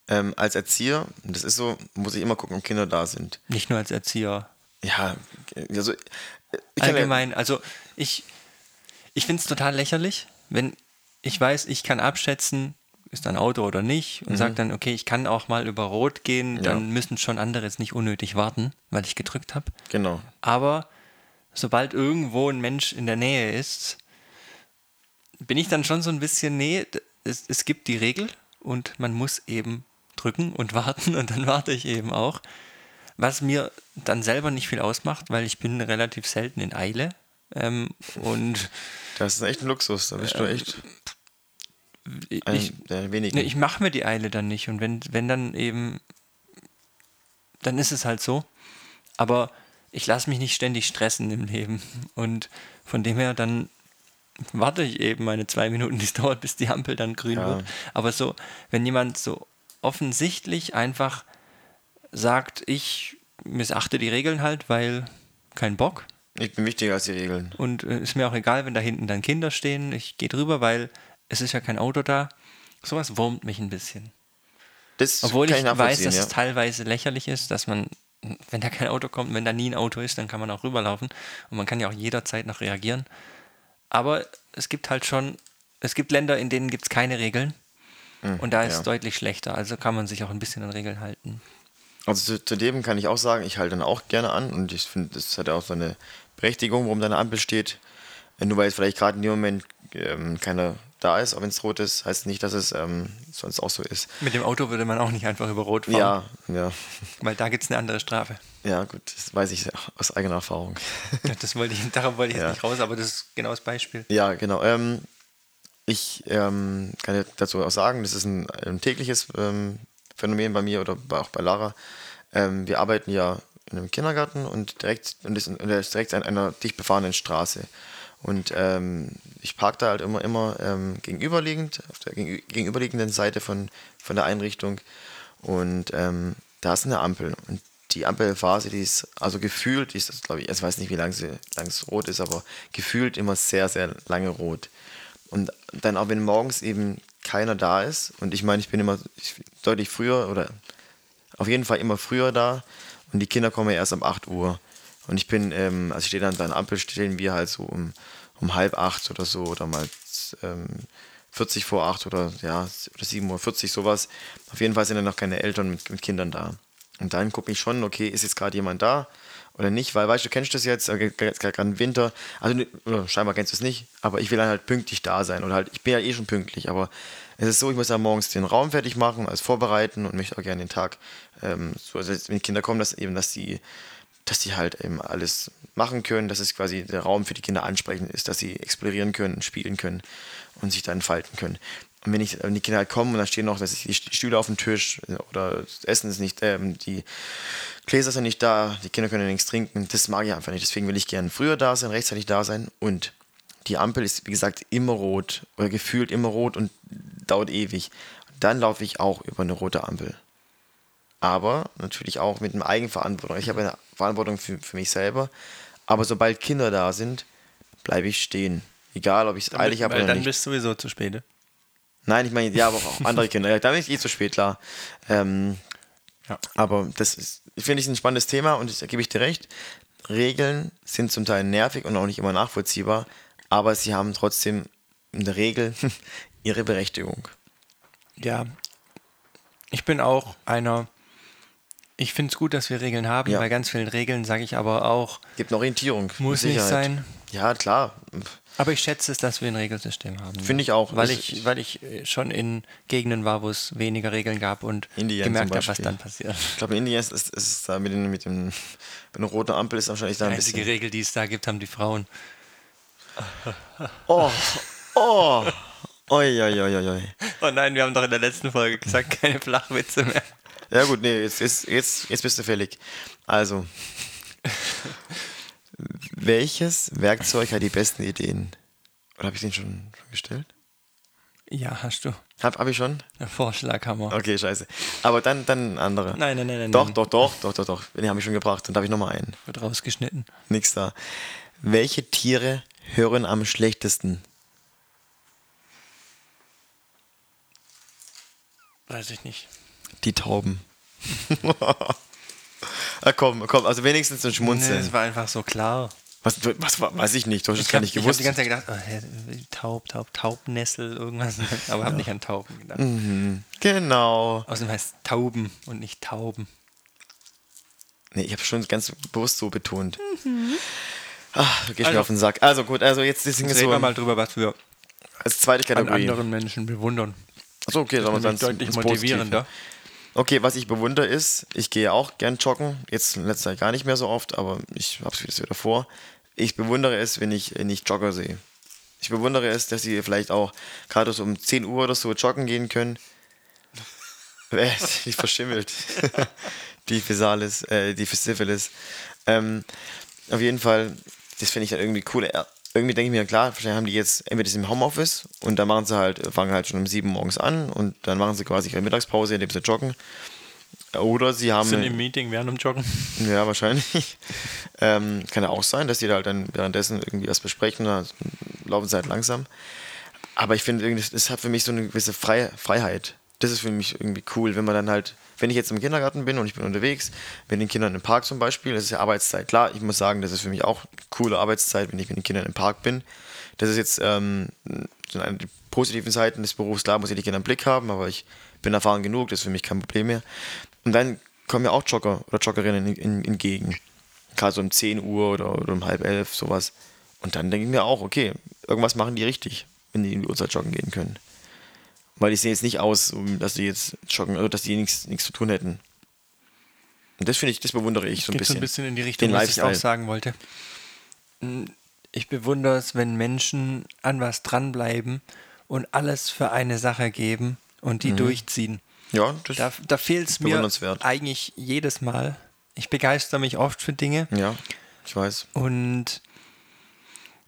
Ähm, als Erzieher, das ist so, muss ich immer gucken, ob Kinder da sind. Nicht nur als Erzieher. Ja, also allgemein, ja, also ich, ich finde es total lächerlich, wenn ich weiß, ich kann abschätzen, ist ein Auto oder nicht, und mhm. sage dann, okay, ich kann auch mal über Rot gehen, dann ja. müssen schon andere jetzt nicht unnötig warten, weil ich gedrückt habe. Genau. Aber sobald irgendwo ein Mensch in der Nähe ist, bin ich dann schon so ein bisschen, nee, es, es gibt die Regel und man muss eben drücken und warten und dann warte ich eben auch. Was mir dann selber nicht viel ausmacht, weil ich bin relativ selten in Eile. Ähm, und das ist echt ein Luxus, da bist du ähm, echt ich. Nee, ich mache mir die Eile dann nicht und wenn, wenn dann eben, dann ist es halt so. Aber ich lasse mich nicht ständig stressen im Leben und von dem her dann warte ich eben meine zwei Minuten, die es dauert, bis die Ampel dann grün ja. wird. Aber so, wenn jemand so offensichtlich einfach sagt, ich missachte die Regeln halt, weil kein Bock. Ich bin wichtiger als die Regeln. Und äh, ist mir auch egal, wenn da hinten dann Kinder stehen. Ich gehe drüber, weil es ist ja kein Auto da. Sowas wurmt mich ein bisschen. Das Obwohl ich, ich weiß, dass ja. es teilweise lächerlich ist, dass man, wenn da kein Auto kommt, wenn da nie ein Auto ist, dann kann man auch rüberlaufen. Und man kann ja auch jederzeit noch reagieren. Aber es gibt halt schon, es gibt Länder, in denen gibt es keine Regeln. Mhm, und da ist es ja. deutlich schlechter. Also kann man sich auch ein bisschen an Regeln halten. Also zu, zu, dem kann ich auch sagen, ich halte dann auch gerne an und ich finde, das hat ja auch so eine Berechtigung, warum da eine Ampel steht. Nur weil jetzt vielleicht gerade in dem Moment ähm, keiner da ist, auch wenn es rot ist, heißt nicht, dass es ähm, sonst auch so ist. Mit dem Auto würde man auch nicht einfach über Rot fahren. Ja, ja. Weil da gibt es eine andere Strafe. Ja, gut, das weiß ich aus eigener Erfahrung. Ja, das wollte ich, darauf wollte ich ja. jetzt nicht raus, aber das ist genau das Beispiel. Ja, genau. Ähm, ich ähm, kann dazu auch sagen, das ist ein, ein tägliches ähm, Phänomen bei mir oder auch bei Lara. Ähm, wir arbeiten ja in einem Kindergarten und direkt und, das, und direkt an einer dicht befahrenen Straße. Und ähm, ich parke da halt immer, immer ähm, gegenüberliegend, auf der gegenüberliegenden Seite von, von der Einrichtung. Und ähm, da ist eine Ampel. Und die Ampelphase, die ist, also gefühlt, ist, glaube ich, ich weiß nicht, wie lang es rot ist, aber gefühlt immer sehr, sehr lange rot. Und dann auch wenn morgens eben keiner da ist, und ich meine, ich bin immer ich, deutlich früher oder auf jeden Fall immer früher da und die Kinder kommen ja erst um 8 Uhr. Und ich bin, ähm, also ich stehe dann an der Ampel, stehen wir halt so um, um halb acht oder so oder mal ähm, 40 vor acht oder ja, oder 7 Uhr 40, sowas. Auf jeden Fall sind dann noch keine Eltern mit, mit Kindern da. Und dann gucke ich schon, okay, ist jetzt gerade jemand da oder nicht, weil weißt du, kennst du das jetzt, äh, gerade im Winter, also scheinbar kennst du es nicht, aber ich will dann halt pünktlich da sein oder halt, ich bin ja eh schon pünktlich, aber es ist so, ich muss ja morgens den Raum fertig machen, alles vorbereiten und möchte auch gerne den Tag, ähm, so, also wenn die Kinder kommen, dass eben, dass die dass die halt eben alles machen können, dass es quasi der Raum für die Kinder ansprechend ist, dass sie explorieren können, spielen können und sich dann entfalten können. Und wenn, ich, wenn die Kinder halt kommen und da stehen noch ich, die Stühle auf dem Tisch oder das Essen ist nicht, ähm, die Gläser sind nicht da, die Kinder können nichts trinken, das mag ich einfach nicht. Deswegen will ich gerne früher da sein, rechtzeitig da sein und die Ampel ist, wie gesagt, immer rot oder gefühlt immer rot und dauert ewig. Dann laufe ich auch über eine rote Ampel. Aber natürlich auch mit einer Eigenverantwortung. Ich habe eine Verantwortung für, für mich selber. Aber sobald Kinder da sind, bleibe ich stehen. Egal, ob ich es eilig habe oder dann nicht. Dann bist du sowieso zu spät. Ne? Nein, ich meine, ja, aber auch andere Kinder. Ja, da bin ich eh zu spät, klar. Ähm, ja. Aber das ist, finde ich, ein spannendes Thema und da gebe ich dir recht. Regeln sind zum Teil nervig und auch nicht immer nachvollziehbar, aber sie haben trotzdem in der Regel ihre Berechtigung. Ja, ich bin auch einer, ich finde es gut, dass wir Regeln haben. Ja. Bei ganz vielen Regeln sage ich aber auch. Gibt eine Orientierung. Muss nicht sein. Ja, klar. Aber ich schätze es, dass wir ein Regelsystem haben. Finde ich auch. Weil ich, weil ich äh, schon in Gegenden war, wo es weniger Regeln gab und Indien gemerkt habe, was dann passiert. Ich glaube, in Indien ist es da mit, den, mit, dem, mit einer roten Ampel ist wahrscheinlich da ein Die einzige bisschen Regel, die es da gibt, haben die Frauen. Oh, oh. Oi, oi, oi, oi. Oh nein, wir haben doch in der letzten Folge gesagt, keine Flachwitze mehr. Ja gut, nee, jetzt, jetzt, jetzt, jetzt bist du fällig. Also, welches Werkzeug hat die besten Ideen? Oder habe ich den schon, schon gestellt? Ja, hast du. Hab, hab ich schon? Der Vorschlaghammer. Okay, scheiße. Aber dann, dann andere. Nein, nein, nein, nein. Doch, doch, doch, doch, doch, doch. Den habe ich schon gebracht. Dann darf ich nochmal einen. Wird rausgeschnitten. Nix da. Welche Tiere hören am schlechtesten? Weiß ich nicht. Die Tauben. ah, komm, komm, also wenigstens ein Schmunzeln. Nee, das war einfach so klar. Was, was, was weiß ich nicht, du hast es gar nicht gewusst. Ich habe die ganze Zeit gedacht, oh, Taub, Taub, Taubnessel, irgendwas, aber ja. habe nicht an Tauben gedacht. Mhm, genau. Außerdem heißt Tauben und nicht Tauben. Nee, ich habe schon ganz bewusst so betont. Mhm. Ach, du gehst also, mir auf den Sack. Also gut, also jetzt, jetzt reden so wir mal drüber, was wir als zweite Kategorie an anderen Menschen bewundern. Achso, okay, das ist dann deutlich motivierender. Okay, was ich bewundere ist, ich gehe auch gern joggen, jetzt in letzter Zeit gar nicht mehr so oft, aber ich habe es wieder vor. Ich bewundere es, wenn ich, ich Jogger sehe. Ich bewundere es, dass sie vielleicht auch gerade so um 10 Uhr oder so joggen gehen können. die verschimmelt. die Physalis, äh, die Syphilis. Ähm, auf jeden Fall, das finde ich dann irgendwie cool irgendwie denke ich mir, klar, wahrscheinlich haben die jetzt entweder das im Homeoffice und dann machen sie halt, fangen halt schon um sieben morgens an und dann machen sie quasi ihre Mittagspause, indem sie joggen. Oder sie haben. Sind im Meeting während dem Joggen? Ja, wahrscheinlich. ähm, kann ja auch sein, dass die da halt dann währenddessen irgendwie was besprechen, dann laufen sie halt langsam. Aber ich finde, das hat für mich so eine gewisse Freiheit. Das ist für mich irgendwie cool, wenn man dann halt wenn ich jetzt im Kindergarten bin und ich bin unterwegs, mit den Kindern im Park zum Beispiel, das ist ja Arbeitszeit. Klar, ich muss sagen, das ist für mich auch coole Arbeitszeit, wenn ich mit den Kindern im Park bin. Das ist jetzt ähm, eine der positiven Seiten des Berufs. Klar muss ich die Kinder im Blick haben, aber ich bin erfahren genug, das ist für mich kein Problem mehr. Und dann kommen ja auch Jogger oder Joggerinnen entgegen. Gerade so um 10 Uhr oder, oder um halb elf, sowas. Und dann denke ich mir auch, okay, irgendwas machen die richtig, wenn die in die Uhrzeit joggen gehen können. Weil die sehen jetzt nicht aus, dass die jetzt joggen, oder dass die nichts, nichts zu tun hätten. Und das finde ich, das bewundere ich so ein bisschen. so ein bisschen in die Richtung, was ich auch sagen wollte. Hm, ich bewundere es, wenn Menschen an was dranbleiben und alles für eine Sache geben und die mhm. durchziehen. Ja, das da, da fehlt es mir eigentlich jedes Mal. Ich begeister mich oft für Dinge. Ja, ich weiß. Und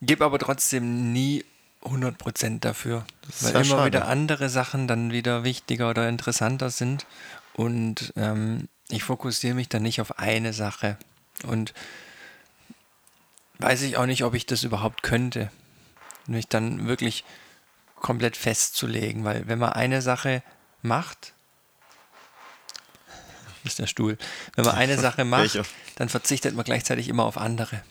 gebe aber trotzdem nie 100% dafür. weil immer schade. wieder andere Sachen dann wieder wichtiger oder interessanter sind. Und ähm, ich fokussiere mich dann nicht auf eine Sache. Und weiß ich auch nicht, ob ich das überhaupt könnte. Mich dann wirklich komplett festzulegen. Weil wenn man eine Sache macht, ist der Stuhl. Wenn man eine Sache macht, dann verzichtet man gleichzeitig immer auf andere.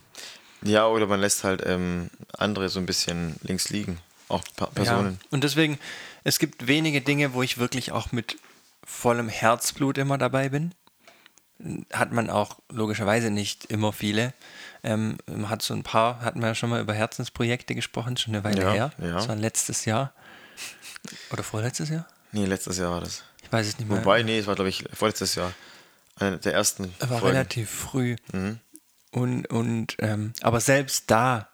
Ja, oder man lässt halt ähm, andere so ein bisschen links liegen. Auch Personen. Ja, und deswegen, es gibt wenige Dinge, wo ich wirklich auch mit vollem Herzblut immer dabei bin. Hat man auch logischerweise nicht immer viele. Ähm, man hat so ein paar, hatten wir ja schon mal über Herzensprojekte gesprochen, schon eine Weile ja, her. Ja. Das war letztes Jahr. Oder vorletztes Jahr? Nee, letztes Jahr war das. Ich weiß es nicht mehr. Wobei, nee, es war, glaube ich, vorletztes Jahr. Eine der ersten. Er war Folgen. relativ früh. Mhm. Und, und ähm, aber selbst da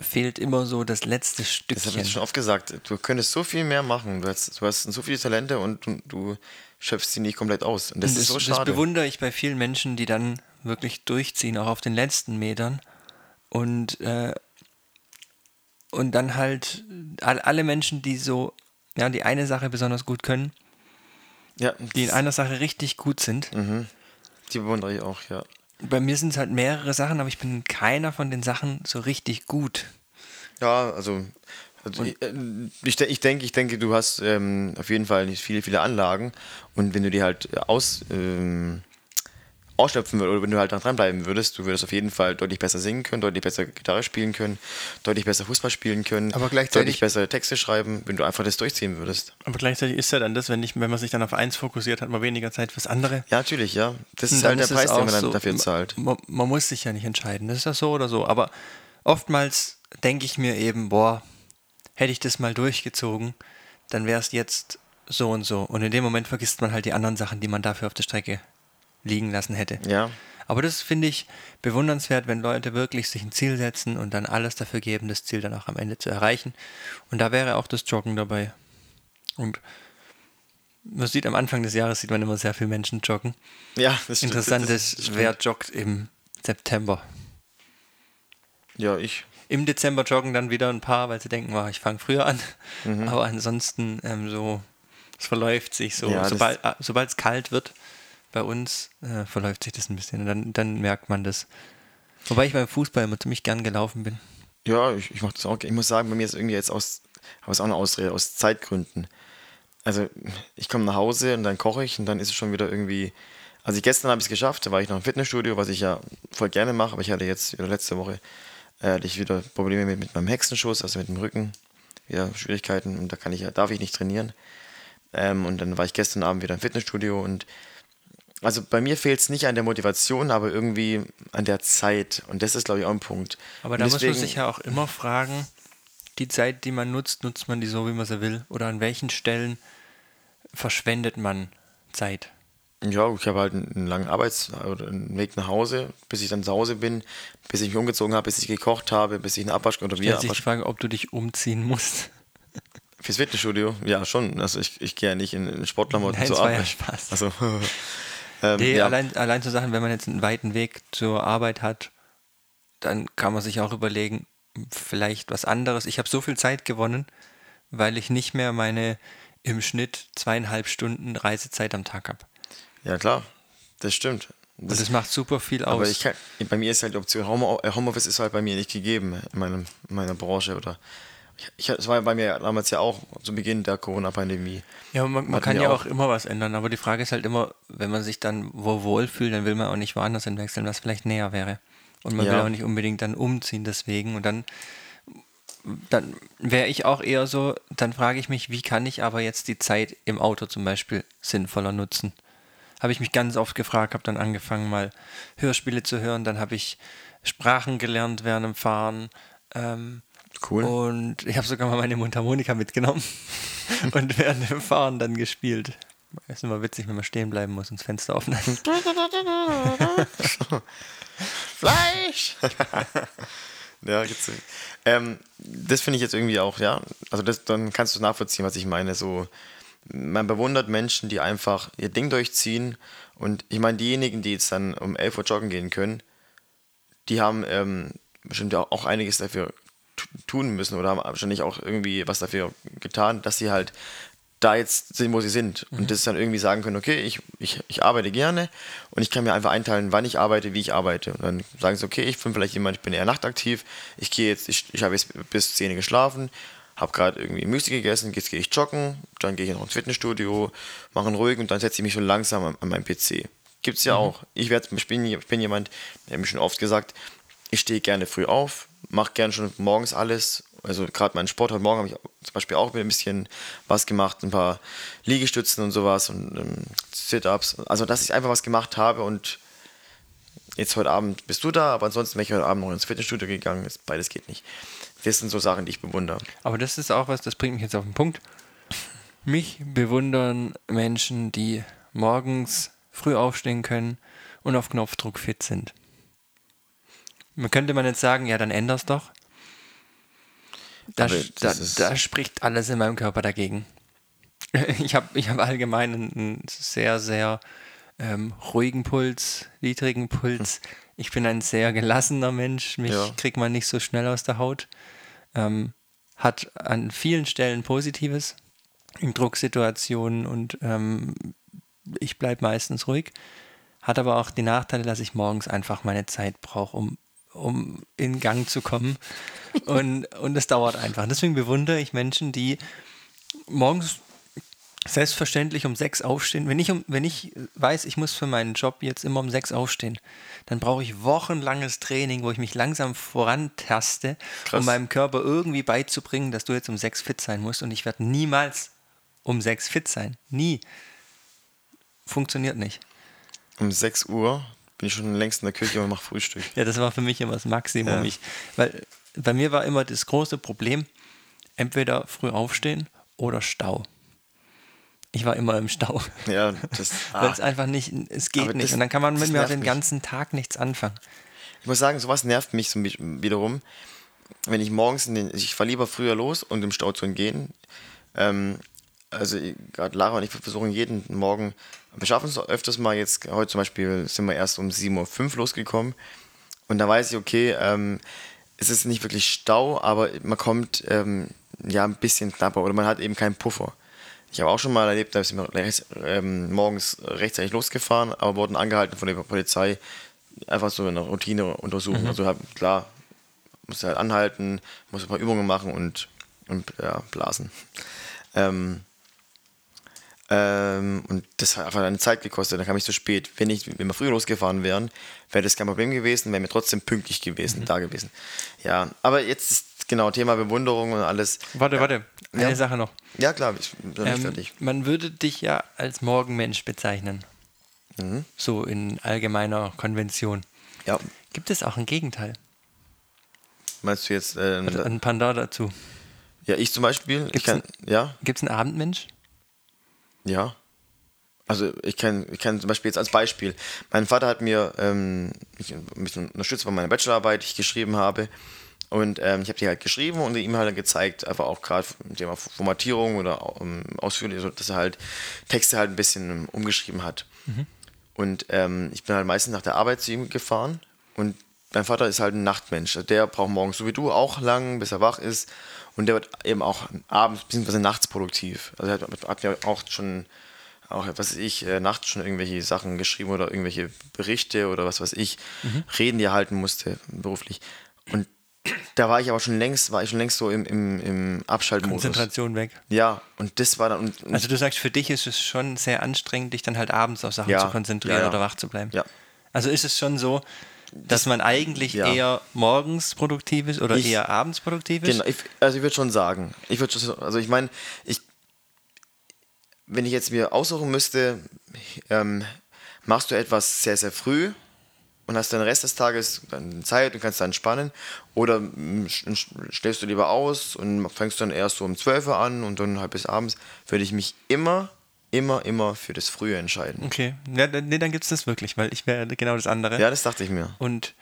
fehlt immer so das letzte Stückchen. Das habe ich schon oft gesagt. Du könntest so viel mehr machen. Du hast, du hast so viele Talente und du, du schöpfst sie nicht komplett aus. Und das, Und ist so das schade. bewundere ich bei vielen Menschen, die dann wirklich durchziehen, auch auf den letzten Metern. Und, äh, und dann halt all, alle Menschen, die so, ja, die eine Sache besonders gut können, ja, die in einer Sache richtig gut sind. die bewundere ich auch, ja. Bei mir sind es halt mehrere Sachen, aber ich bin in keiner von den Sachen so richtig gut. Ja, also, also ich, äh, ich, de- ich denke, ich denke, du hast ähm, auf jeden Fall nicht viele, viele Anlagen und wenn du die halt aus ähm, ausschöpfen würdest oder wenn du halt dranbleiben würdest, du würdest auf jeden Fall deutlich besser singen können, deutlich besser Gitarre spielen können, deutlich besser Fußball spielen können, Aber gleichzeitig- deutlich bessere Texte schreiben, wenn du einfach das durchziehen würdest. Aber gleichzeitig ist ja dann das, wenn, ich, wenn man sich dann auf eins fokussiert, hat man weniger Zeit fürs andere. Ja, natürlich, ja. Das ist halt der ist Preis, den man dann so, dafür zahlt. Man, man muss sich ja nicht entscheiden. Das ist ja so oder so. Aber oftmals denke ich mir eben, boah, hätte ich das mal durchgezogen, dann wäre es jetzt so und so. Und in dem Moment vergisst man halt die anderen Sachen, die man dafür auf der Strecke liegen lassen hätte. Ja, Aber das finde ich bewundernswert, wenn Leute wirklich sich ein Ziel setzen und dann alles dafür geben, das Ziel dann auch am Ende zu erreichen. Und da wäre auch das Joggen dabei. Und man sieht am Anfang des Jahres sieht man immer sehr viele Menschen joggen. ja, das stimmt. Interessant ist, das wer joggt im September. Ja, ich. Im Dezember joggen dann wieder ein paar, weil sie denken, wow, ich fange früher an. Mhm. Aber ansonsten ähm, so, es verläuft sich so. Ja, äh, sobald es kalt wird bei uns, äh, verläuft sich das ein bisschen. Und dann, dann merkt man das. Wobei ich beim Fußball immer ziemlich gern gelaufen bin. Ja, ich, ich mache das auch. Ich muss sagen, bei mir ist irgendwie jetzt aus, aber ist auch eine Ausrede, aus Zeitgründen. Also ich komme nach Hause und dann koche ich und dann ist es schon wieder irgendwie. Also gestern habe ich es geschafft, da war ich noch im Fitnessstudio, was ich ja voll gerne mache, aber ich hatte jetzt letzte Woche äh, hatte ich wieder Probleme mit, mit meinem Hexenschuss, also mit dem Rücken, wieder Schwierigkeiten und da kann ich ja, darf ich nicht trainieren. Ähm, und dann war ich gestern Abend wieder im Fitnessstudio und also bei mir fehlt es nicht an der Motivation, aber irgendwie an der Zeit. Und das ist, glaube ich, auch ein Punkt. Aber da muss man deswegen- sich ja auch immer fragen, die Zeit, die man nutzt, nutzt man die so, wie man sie will? Oder an welchen Stellen verschwendet man Zeit? Ja, ich habe halt einen einen langen Arbeits- oder einen Weg nach Hause, bis ich dann zu Hause bin, bis ich mich umgezogen habe, bis ich gekocht habe, bis ich eine Abwasch oder Stellt sich die Frage, ob du dich umziehen musst. fürs Fitnessstudio. Ja, schon. Also ich, ich gehe ja nicht in, in Sportklamotten zur das war ja Arbeit. Spaß. Also, ähm, Nee, ja. allein, allein zu Sachen, wenn man jetzt einen weiten Weg zur Arbeit hat, dann kann man sich auch überlegen, vielleicht was anderes. Ich habe so viel Zeit gewonnen, weil ich nicht mehr meine im Schnitt zweieinhalb Stunden Reisezeit am Tag habe. ja, klar. Das stimmt. Und das macht super viel aus. aber ich kann, bei mir ist halt die Option, äh, Homeoffice ist halt bei mir nicht gegeben in, meinem, in meiner Branche oder ich, es war bei mir damals ja auch zu Beginn der Corona-Pandemie. ja, man, man kann ja auch. auch immer was ändern, aber die Frage ist halt immer, wenn man sich dann wo wohlfühlt, dann will man auch nicht woanders hinwechseln, was vielleicht näher wäre. Und man Ja. will auch nicht unbedingt dann umziehen deswegen. Und dann, dann wäre ich auch eher so, dann frage ich mich, wie kann ich aber jetzt die Zeit im Auto zum Beispiel sinnvoller nutzen? Habe ich mich ganz oft gefragt, habe dann angefangen mal Hörspiele zu hören, dann habe ich Sprachen gelernt während dem Fahren. Ähm, Cool. und ich habe sogar mal meine Mundharmonika mitgenommen und während dem Fahren dann gespielt. Ist immer witzig, wenn man stehen bleiben muss und das Fenster offen. Fleisch! ja, gibt's. Ähm, das finde ich jetzt irgendwie auch, ja. Also das, dann kannst du nachvollziehen, was ich meine. So, man bewundert Menschen, die einfach ihr Ding durchziehen. Und ich meine, diejenigen, die jetzt dann um 11 Uhr joggen gehen können, die haben ähm, bestimmt auch, auch einiges dafür tun müssen oder haben wahrscheinlich auch irgendwie was dafür getan, dass sie halt da jetzt sind, wo sie sind. Und das dann irgendwie sagen können, okay, ich, ich, ich arbeite gerne und ich kann mir einfach einteilen, wann ich arbeite, wie ich arbeite. Und dann sagen sie, okay, ich bin vielleicht jemand, ich bin eher nachtaktiv, ich gehe jetzt, ich, ich habe jetzt bis 10 Uhr geschlafen, habe gerade irgendwie Müsli gegessen, jetzt gehe ich joggen, dann gehe ich noch ins Fitnessstudio, mache einen ruhig und dann setze ich mich so langsam an, an meinen PC. Gibt's ja auch. Ich, werd, ich, bin, ich bin jemand, der hat mir schon oft gesagt, ich stehe gerne früh auf, mache gerne schon morgens alles. Also gerade meinen Sport, heute Morgen habe ich zum Beispiel auch ein bisschen was gemacht, ein paar Liegestützen und sowas und ähm, Sit-Ups. Also dass ich einfach was gemacht habe und jetzt heute Abend bist du da, aber ansonsten wäre ich heute Abend noch ins Fitnessstudio gegangen. Beides geht nicht. Das sind so Sachen, die ich bewundere. Aber das ist auch was, das bringt mich jetzt auf den Punkt. Mich bewundern Menschen, die morgens früh aufstehen können und auf Knopfdruck fit sind. Man könnte man jetzt sagen, ja, dann änder's doch. Da, da, da, spricht alles in meinem Körper dagegen. Ich habe ich hab allgemein einen sehr, sehr ähm, ruhigen Puls, niedrigen Puls. Hm. Ich bin ein sehr gelassener Mensch. Mich ja. kriegt man nicht so schnell aus der Haut. Ähm, hat an vielen Stellen Positives in Drucksituationen und ähm, ich bleibe meistens ruhig. Hat aber auch die Nachteile, dass ich morgens einfach meine Zeit brauche, um, um in Gang zu kommen. und, und es dauert einfach. Deswegen bewundere ich Menschen, die morgens selbstverständlich um sechs aufstehen. Wenn ich, um, wenn ich weiß, ich muss für meinen Job jetzt immer um sechs aufstehen, dann brauche ich wochenlanges Training, wo ich mich langsam vorantaste, Krass. um meinem Körper irgendwie beizubringen, dass du jetzt um sechs fit sein musst. Und ich werde niemals um sechs fit sein. Nie. Funktioniert nicht. Um 6 Uhr bin ich schon längst in der Küche und mache Frühstück. Ja, das war für mich immer das Maximum. Ja. Ich, weil bei mir war immer das große Problem, entweder früh aufstehen oder Stau. Ich war immer im Stau. Ja, das. Weil es ah. einfach nicht, es geht nicht. Das, und dann kann man mit mir den ganzen Tag nichts anfangen. Ich muss sagen, sowas nervt mich so wiederum. Wenn ich morgens in den, ich fahre lieber früher los und im Stau zu entgehen. Ähm, also gerade Lara und ich versuchen jeden Morgen, wir schaffen es öfters mal jetzt, heute zum Beispiel sind wir erst um 7.05 Uhr losgekommen und da weiß ich, okay, ähm, es ist nicht wirklich Stau, aber man kommt ähm, ja ein bisschen knapper oder man hat eben keinen Puffer. Ich habe auch schon mal erlebt, da sind wir rechts, ähm, morgens rechtzeitig losgefahren, aber wurden angehalten von der Polizei, einfach so eine Routineuntersuchung. Mhm. Also hab, klar, muss halt anhalten, muss ein paar Übungen machen und, und ja, blasen. Ähm, ähm, und das hat einfach eine Zeit gekostet, dann kam ich zu spät. Wenn, ich, wenn wir früher losgefahren wären, wäre das kein Problem gewesen, wären wir trotzdem pünktlich gewesen, mhm. da gewesen. Ja, aber jetzt ist genau Thema Bewunderung und alles. Warte, ja. warte, eine ja. Sache noch. Ja, klar, ich bin ähm, fertig. Man würde dich ja als Morgenmensch bezeichnen. Mhm. So in allgemeiner Konvention. Ja. Gibt es auch ein Gegenteil? Meinst du jetzt ähm, ein Pendant dazu? Ja, ich zum Beispiel. Gibt es ein, ja? einen Abendmensch? Ja. Also ich kann, ich kann zum Beispiel jetzt als Beispiel, mein Vater hat mir ähm, mich ein bisschen unterstützt bei meiner Bachelorarbeit, die ich geschrieben habe. Und ähm, ich habe die halt geschrieben und ihm halt gezeigt, einfach auch gerade Thema Formatierung oder um, ausführlich, also, dass er halt Texte halt ein bisschen umgeschrieben hat. Mhm. Und ähm, ich bin halt meistens nach der Arbeit zu ihm gefahren und mein Vater ist halt ein Nachtmensch. Also der braucht morgens so wie du auch lang, bis er wach ist. Und der wird eben auch abends bzw. nachts produktiv. Also er hat, hat ja auch schon, auch was weiß ich, äh, nachts schon irgendwelche Sachen geschrieben oder irgendwelche Berichte oder was weiß ich, mhm. Reden, die er halten musste beruflich. Und da war ich aber schon längst, war ich schon längst so im, im, im Abschaltmodus. Konzentration weg. Ja, und das war dann. Und, und also du sagst, für dich ist es schon sehr anstrengend, dich dann halt abends auf Sachen ja, zu konzentrieren ja, ja. oder wach zu bleiben. Ja. Also ist es schon so, dass man eigentlich ja. eher morgens produktiv ist oder ich, eher abends produktiv ist? Genau, ich, also ich würde schon sagen. Ich würde also ich meine, ich, wenn ich jetzt mir aussuchen müsste, ähm, machst du etwas sehr, sehr früh und hast den Rest des Tages dann Zeit und kannst dann entspannen oder schläfst du lieber aus und fängst dann erst so um 12 Uhr an und dann halt bis abends, würde ich mich immer immer, immer für das Frühe entscheiden. Okay, ja, nee, dann gibt es das wirklich, weil ich wäre genau das andere. Ja, das dachte ich mir. Und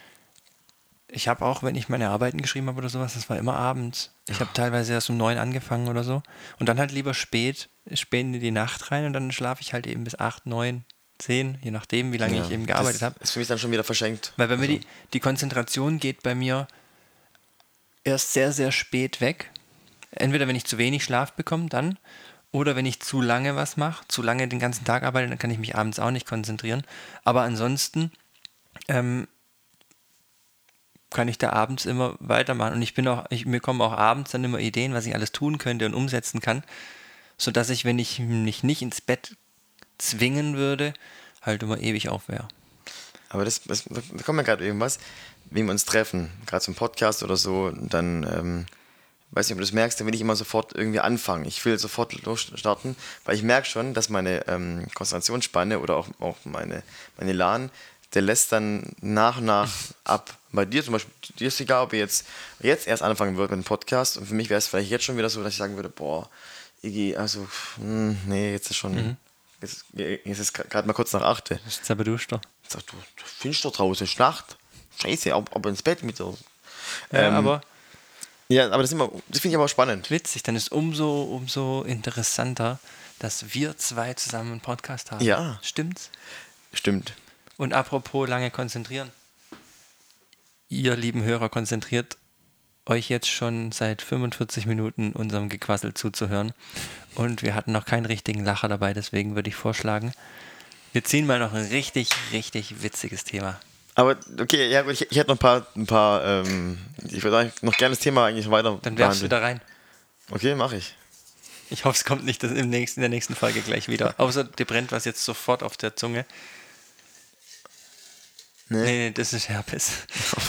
ich habe auch, wenn ich meine Arbeiten geschrieben habe oder sowas, das war immer abends. Ich habe teilweise erst um neun angefangen oder so. Und dann halt lieber spät, spät in die Nacht rein und dann schlafe ich halt eben bis acht, neun, zehn, je nachdem, wie lange ja, ich eben gearbeitet habe. Ist für mich dann schon wieder verschenkt. Weil bei also. mir die, die Konzentration geht bei mir erst sehr, sehr spät weg. Entweder wenn ich zu wenig Schlaf bekomme, dann. Oder wenn ich zu lange was mache, zu lange den ganzen Tag arbeite, dann kann ich mich abends auch nicht konzentrieren. Aber ansonsten ähm, kann ich da abends immer weitermachen. Und ich bin auch, ich, mir kommen auch abends dann immer Ideen, was ich alles tun könnte und umsetzen kann, sodass ich, wenn ich mich nicht ins Bett zwingen würde, halt immer ewig auf wäre. Aber das, das da kommt mir gerade irgendwas, wie wir uns treffen, gerade zum Podcast oder so, dann ähm, weiß nicht, ob du das merkst, dann will ich immer sofort irgendwie anfangen. Ich will sofort losstarten, weil ich merke schon, dass meine ähm, Konzentrationsspanne oder auch, auch meine, meine LAN, der lässt dann nach und nach ab. Bei dir zum Beispiel, dir ist egal, ob ihr jetzt, jetzt erst anfangen würdet mit dem Podcast und für mich wäre es vielleicht jetzt schon wieder so, dass ich sagen würde, boah, Iggy, also, mh, hm, nee, jetzt ist schon, mhm. jetzt, jetzt ist gerade mal kurz nach 8. Jetzt aber du doch. Sag, du, du findest doch draußen, ist Nacht. Scheiße, ab, ab ins Bett mit dir. Ja, ähm, aber Ja, aber das, immer- das finde ich aber auch spannend. Witzig, dann ist umso, umso interessanter, dass wir zwei zusammen einen Podcast haben. Ja. Stimmt's? Stimmt. Und apropos lange konzentrieren. Ihr lieben Hörer konzentriert euch jetzt schon seit 45 Minuten unserem Gequassel zuzuhören. Und wir hatten noch keinen richtigen Lacher dabei, deswegen würde ich vorschlagen, wir ziehen mal noch ein richtig, richtig witziges Thema. Aber okay, ja gut, ich, ich hätte noch ein paar, ein paar ähm, ich würde noch gerne das Thema eigentlich weiter Dann werfst du da rein. Okay, mache ich. Ich hoffe, es kommt nicht im nächsten, in der nächsten Folge gleich wieder. Außer dir brennt was jetzt sofort auf der Zunge. Nee, nee, das ist Herpes.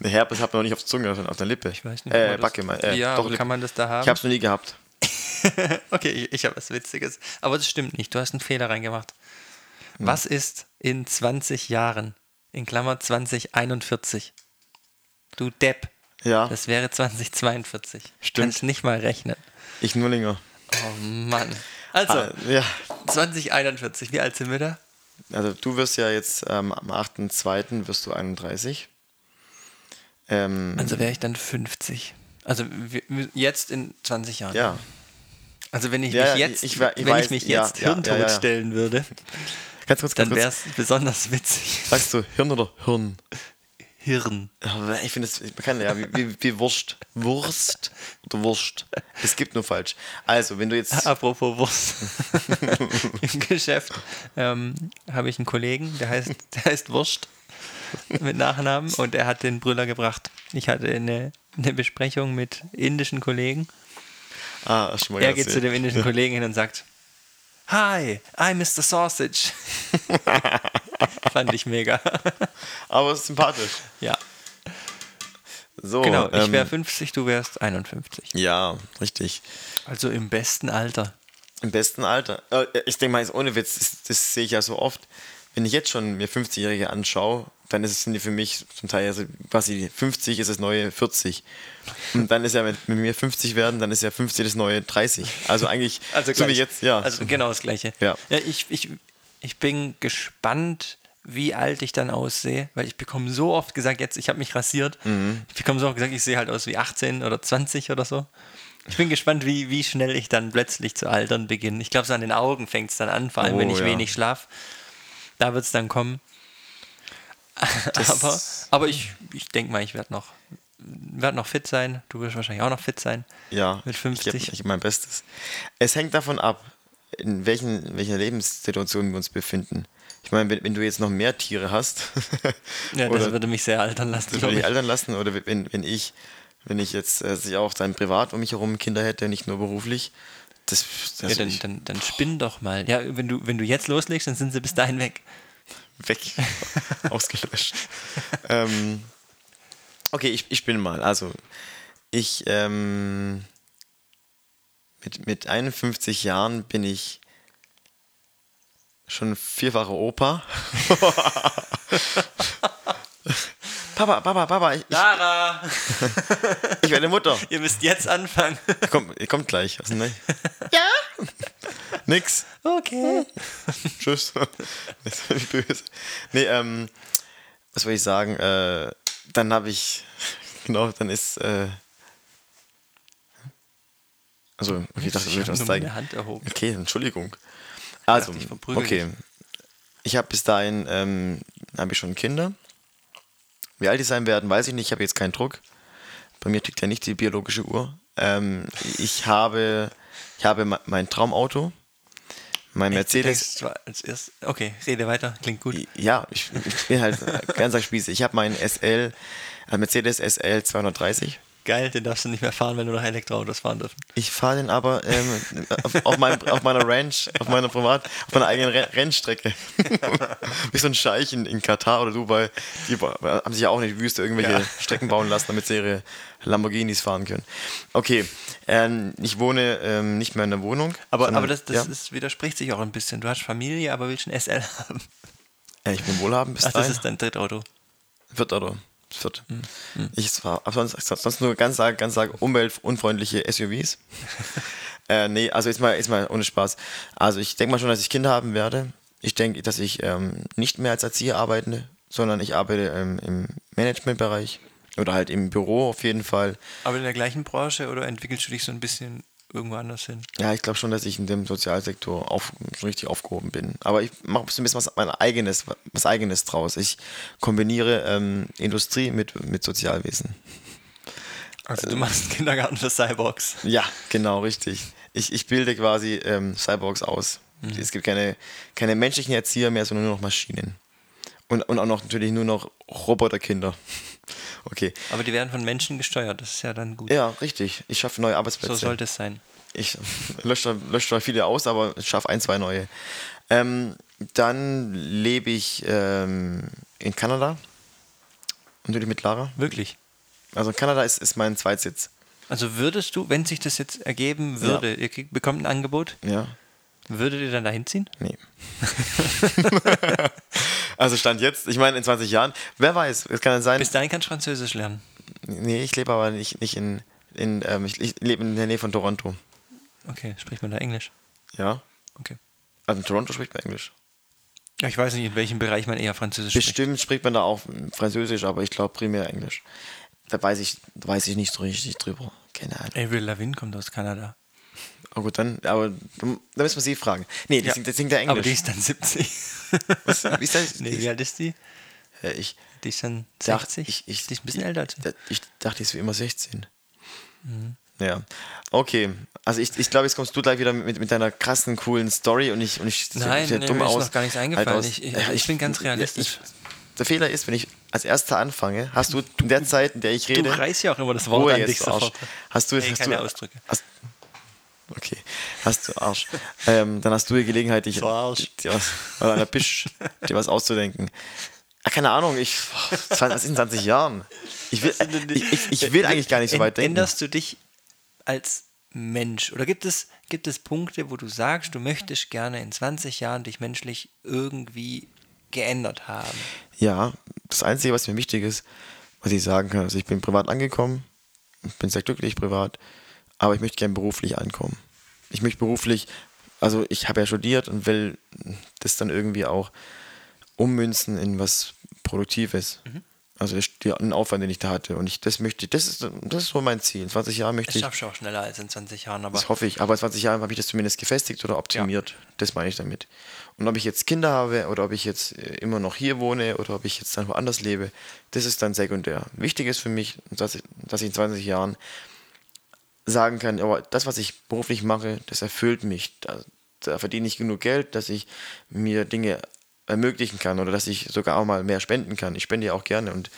Eine Herpes hat man noch nicht auf der Zunge, sondern auf der Lippe. Ich weiß nicht. Äh, Backe mal. Äh, ja, doch, Lippe. kann man das da haben? Ich habe es noch nie gehabt. okay, ich, ich habe was Witziges. Aber das stimmt nicht. Du hast einen Fehler reingemacht. Was ist in 20 Jahren, in Klammer 2041? Du Depp. Ja, Das wäre 2042. Stimmt. Kannst nicht mal rechnen. ich Nullinger. Oh Mann. Also, Ah, ja, 2041. Wie alt sind wir da? also du wirst ja jetzt ähm, am 8.2. wirst du 31. Ähm, Also wäre ich dann 50. Also jetzt in 20 Jahren. ja, Also wenn ich Ja, mich jetzt, ich we- ich wenn weiß, ich mich jetzt ja, ja, ja. stellen würde, ganz kurz, ganz dann wäre es besonders witzig. Sagst du Hirn oder Hirn? Hirn. Ich finde es, kann ja, wie, wie, wie Wurst. Wurst oder Wurst. Es gibt nur falsch. Also, wenn du jetzt. Apropos Wurst. Im Geschäft ähm, habe ich einen Kollegen, der heißt, der heißt Wurst mit Nachnamen und er hat den Brüller gebracht. Ich hatte eine, eine Besprechung mit indischen Kollegen. Ah, schon mal Er geht zu dem indischen Kollegen hin und sagt: Hi, I'm Mr. Sausage. Fand ich mega. Aber sympathisch. ja, So, genau. Ich ähm, wäre 50, du wärst 51. Ja, richtig. Also im besten Alter. Im besten Alter. Äh, Ich denke mal, jetzt ohne Witz, das, das sehe ich ja so oft. Wenn ich jetzt schon mir 50-Jährige anschaue, dann ist es, sind die für mich zum Teil, also quasi 50 ist das neue 40. Und dann ist ja, wenn, wenn wir 50 werden, dann ist ja 50 das neue 30. Also eigentlich, Also so wie jetzt, ja. Also genau das Gleiche. Ja. ich, ich, ich bin gespannt, wie alt ich dann aussehe, weil ich bekomme so oft gesagt, jetzt, ich habe mich rasiert, Mhm. ich bekomme so oft gesagt, ich sehe halt aus wie 18 oder 20 oder so. Ich bin gespannt, wie, wie schnell ich dann plötzlich zu altern beginne. Ich glaube, so an den Augen fängt es dann an, vor allem wenn Oh, ich ja. wenig schlaf. Da wird es dann kommen. aber aber ich, ich denke mal, ich werde noch, werd noch fit sein. Du wirst wahrscheinlich auch noch fit sein. Ja, Mit Ich 50. gebe ich mein Bestes. Es hängt davon ab, in welchen, in welcher Lebenssituation wir uns befinden. Ich meine, wenn, wenn du jetzt noch mehr Tiere hast, Ja, das oder würde mich sehr altern lassen. das würde ich ich. altern lassen, oder wenn, wenn ich, wenn ich jetzt äh, sich auch dann privat um mich herum Kinder hätte, nicht nur beruflich, das, das Ja, dann, ich dann, dann spinn doch mal. Ja, wenn du, wenn du jetzt loslegst, dann sind sie bis dahin weg. Weg, ausgelöscht. ähm, okay, ich, ich bin mal. Also, ich ähm, mit, mit 51 Jahren bin ich schon vierfacher Opa. Papa, Papa, Papa, ich, Lara! ich werde Mutter. Ihr müsst jetzt anfangen. Kommt, kommt gleich. Was denn, ne? Ja. Nix. Okay. Tschüss. Bin ich böse. Nee, ähm, was soll ich sagen? Äh, dann habe ich, genau, dann ist, äh, also, okay, ich dachte, ich Ich würde was zeigen. meine Hand erhoben. Okay, Entschuldigung. Also, dachte, ich okay. Ich habe bis dahin, ähm, habe ich schon Kinder. Wie alt die sein werden, weiß ich nicht. Ich habe jetzt keinen Druck. Bei mir tickt ja nicht die biologische Uhr. Ähm, ich habe, ich habe me- mein Traumauto, mein Mercedes. Du Als erst, okay, rede weiter, klingt gut. Ja, ich, ich bin halt ganz Spieße. Ich habe meinen SL, äh, Mercedes SL 230. Geil, den darfst du nicht mehr fahren, wenn du noch Elektroautos fahren dürfen. Ich fahre den aber ähm, auf, auf, meinem, auf meiner Ranch, auf meiner Privat, auf meiner eigenen Ren- Rennstrecke. Wie so ein Scheich in, in Katar oder Dubai. Die haben sich ja auch nicht Wüste irgendwelche Ja. Strecken bauen lassen, damit sie ihre Lamborghinis fahren können. Okay, ähm, ich wohne ähm, nicht mehr in der Wohnung. Aber, sondern- aber das, das ja, ist, widerspricht sich auch ein bisschen. Du hast Familie, aber willst ein SL haben. äh, ich bin wohlhabend bis Ach, das ist dein Drittauto. Viert oder? Viert. Hm, Ich aber sonst, sonst nur ganz, arg- ganz arg umweltunfreundliche SUVs. äh, nee, also jetzt mal, jetzt mal ohne Spaß. Also ich denke mal schon, dass ich Kinder haben werde. Ich denke, dass ich ähm, nicht mehr als Erzieher arbeite, sondern ich arbeite ähm, im Managementbereich. Oder halt im Büro auf jeden Fall. Aber in der gleichen Branche oder entwickelst du dich so ein bisschen irgendwo anders hin? Ja, ich glaube schon, dass ich in dem Sozialsektor auf, richtig aufgehoben bin. Aber ich mache so ein bisschen was, mein eigenes, was eigenes draus. Ich kombiniere ähm, Industrie mit, mit Sozialwesen. Also du machst Kindergarten für Cyborgs. Ja, genau, richtig. Ich, ich bilde quasi ähm, Cyborgs aus. Mhm. Es gibt keine, keine menschlichen Erzieher mehr, sondern nur noch Maschinen. Und, und auch noch natürlich nur noch Roboterkinder. Okay. Aber die werden von Menschen gesteuert, das ist ja dann gut. Ja, richtig. Ich schaffe neue Arbeitsplätze. So sollte es sein. Ich lösche, lösche zwar viele aus, aber ich schaffe ein, zwei neue. Ähm, dann lebe ich ähm, in Kanada. Natürlich mit Lara. Wirklich? Also Kanada ist, ist mein Zweitsitz. Also würdest du, wenn sich das jetzt ergeben würde, ja. ihr kriegt, bekommt ein Angebot? Ja. Würdet ihr dann da hinziehen? Nee. also Stand jetzt, ich meine in 20 Jahren, wer weiß, es kann sein. Bis dahin kannst du Französisch lernen. Nee, ich lebe aber nicht, nicht in, in ähm, ich, ich lebe in der Nähe von Toronto. Okay, spricht man da Englisch? Ja. Okay. Also in Toronto spricht man Englisch. Ja, ich weiß nicht, in welchem Bereich man eher Französisch Bestimmt spricht. Bestimmt spricht man da auch Französisch, aber ich glaube primär Englisch. Da weiß ich, weiß ich nicht so richtig drüber. Keine Ahnung. Avril Lavigne kommt aus Kanada. Oh gut, dann, aber da müssen wir sie fragen. Nee, die, ja, singt, die singt ja Englisch. Aber die ist dann 70. Was, wie ist das? Nee, wie alt ist die? Ja, ich, die ist dann 60. Ich, ich, die ist ein bisschen älter als ich. Ich dachte, die ist wie immer 16. Mhm. Ja. Okay. Also ich, ich glaube, jetzt kommst du gleich wieder mit, mit deiner krassen, coolen Story und ich, und ich Nein, nee, dumm mir aus. ist noch gar nichts eingefallen. Halt ich, ich, ich, bin ganz realistisch. der Fehler ist, wenn ich als erster anfange, hast du in der Zeit, in der ich rede. Du reißt ja auch immer das Wort an dich sofort. Hast du jetzt nee, keine du, Ausdrücke. Hast, okay, hast du Arsch. ähm, dann hast du die Gelegenheit, dich Arsch. Dir was, oder Bisch, dir was auszudenken. Ah, keine Ahnung, ich, was in 20 Jahren? Ich will, ich, ich, ich will eigentlich gar nicht so weit denken. Änderst du dich als Mensch? Oder gibt es, gibt es Punkte, wo du sagst, du möchtest gerne in 20 Jahren dich menschlich irgendwie geändert haben? Ja, das Einzige, was mir wichtig ist, was ich sagen kann, also ich bin privat angekommen, ich bin sehr glücklich privat, aber ich möchte gerne beruflich ankommen. Ich möchte beruflich, also ich habe ja studiert und will das dann irgendwie auch ummünzen in was Produktives. Mhm. Also den Aufwand, den ich da hatte. Und ich, das möchte, das ist, das ist so mein Ziel. In 20 Jahren möchte das ich. Das schaffst du auch schneller als in 20 Jahren, aber. Das hoffe ich. Aber in 20 Jahren habe ich das zumindest gefestigt oder optimiert. Ja. Das meine ich damit. Und ob ich jetzt Kinder habe oder ob ich jetzt äh, immer noch hier wohne oder ob ich jetzt dann woanders lebe, das ist dann sekundär. Wichtig ist für mich, dass ich, dass ich in 20 Jahren sagen kann, aber das, was ich beruflich mache, das erfüllt mich. Da, da verdiene ich genug Geld, dass ich mir Dinge ermöglichen kann oder dass ich sogar auch mal mehr spenden kann. Ich spende ja auch gerne und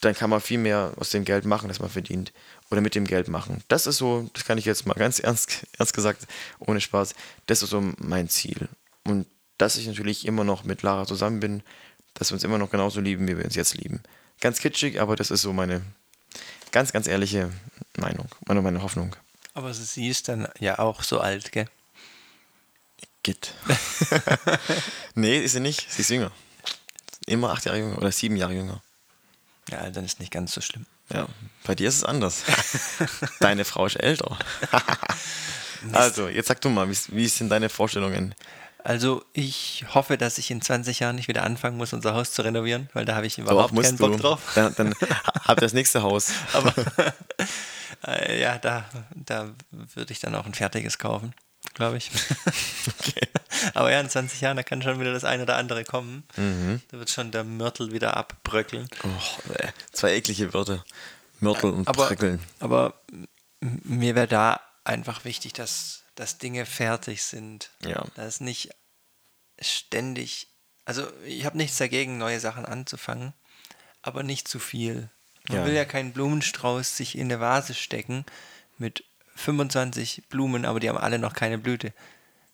dann kann man viel mehr aus dem Geld machen, das man verdient oder mit dem Geld machen. Das ist so, das kann ich jetzt mal ganz ernst, ernst gesagt, ohne Spaß, das ist so mein Ziel. Und dass ich natürlich immer noch mit Lara zusammen bin, dass wir uns immer noch genauso lieben, wie wir uns jetzt lieben. Ganz kitschig, aber das ist so meine ganz, ganz ehrliche Meinung, meine, meine Hoffnung. Aber sie ist dann ja auch so alt, gell? Git. nee, ist sie nicht. Sie ist jünger. Immer acht Jahre jünger oder sieben Jahre jünger. Ja, dann ist nicht ganz so schlimm. Ja, bei dir ist es anders. Deine Frau ist älter. also, jetzt sag du mal, wie, wie sind deine Vorstellungen? Also, ich hoffe, dass ich in 20 Jahren nicht wieder anfangen muss, unser Haus zu renovieren, weil da habe ich überhaupt Doch, keinen Bock du. drauf. Dann, dann habt ihr das nächste Haus. Aber äh, ja, da, da würde ich dann auch ein fertiges kaufen glaube ich. okay. Aber ja, in 20 Jahren, da kann schon wieder das eine oder andere kommen. Mhm. Da wird schon der Mörtel wieder abbröckeln. Oh. Zwei eklige Wörter. Mörtel und aber, Bröckeln. Aber mir wäre da einfach wichtig, dass, dass Dinge fertig sind. Ja. Dass nicht ständig, also ich habe nichts dagegen, neue Sachen anzufangen, aber nicht zu viel. Man ja. will ja keinen Blumenstrauß sich in eine Vase stecken mit 25 Blumen, aber die haben alle noch keine Blüte.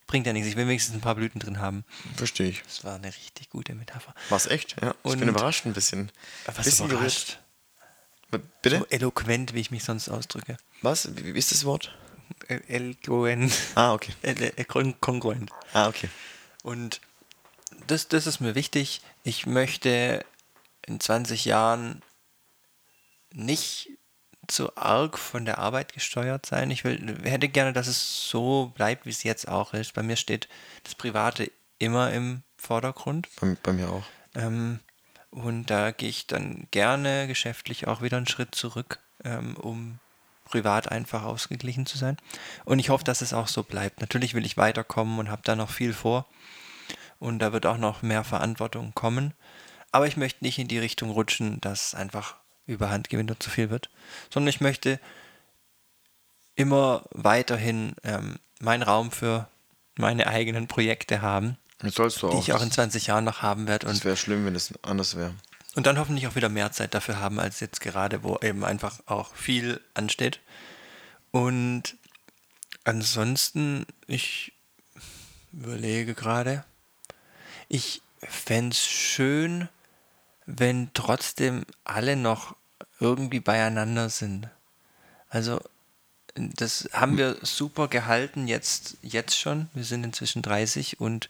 Bringt ja nichts. Ich will wenigstens ein paar Blüten drin haben. Verstehe ich. Das war eine richtig gute Metapher. War echt? Ja. Und ich bin überrascht ein bisschen. Was bisschen überrascht? Gerührt. Bitte? So eloquent, wie ich mich sonst ausdrücke. Was? Wie ist das Wort? Eloquent. Ah, okay. Kongruent. Ah, okay. Und das, das ist mir wichtig. Ich möchte in 20 Jahren nicht zu arg von der Arbeit gesteuert sein. Ich will, hätte gerne, dass es so bleibt, wie es jetzt auch ist. Bei mir steht das Private immer im Vordergrund. Bei, bei mir auch. Ähm, Und da gehe ich dann gerne geschäftlich auch wieder einen Schritt zurück, ähm, um privat einfach ausgeglichen zu sein. Und ich hoffe, dass es auch so bleibt. Natürlich will ich weiterkommen und habe da noch viel vor. Und da wird auch noch mehr Verantwortung kommen. Aber ich möchte nicht in die Richtung rutschen, dass einfach überhand gewinnt und zu viel wird, sondern ich möchte immer weiterhin ähm, meinen Raum für meine eigenen Projekte haben, die auch. ich auch in 20 Jahren noch haben werde. Es wäre schlimm, wenn es anders wäre. Und dann hoffentlich auch wieder mehr Zeit dafür haben, als jetzt gerade, wo eben einfach auch viel ansteht. Und ansonsten, ich überlege gerade, ich fände es schön, wenn trotzdem alle noch irgendwie beieinander sind. Also das haben wir super gehalten jetzt, jetzt schon. Wir sind inzwischen 30 und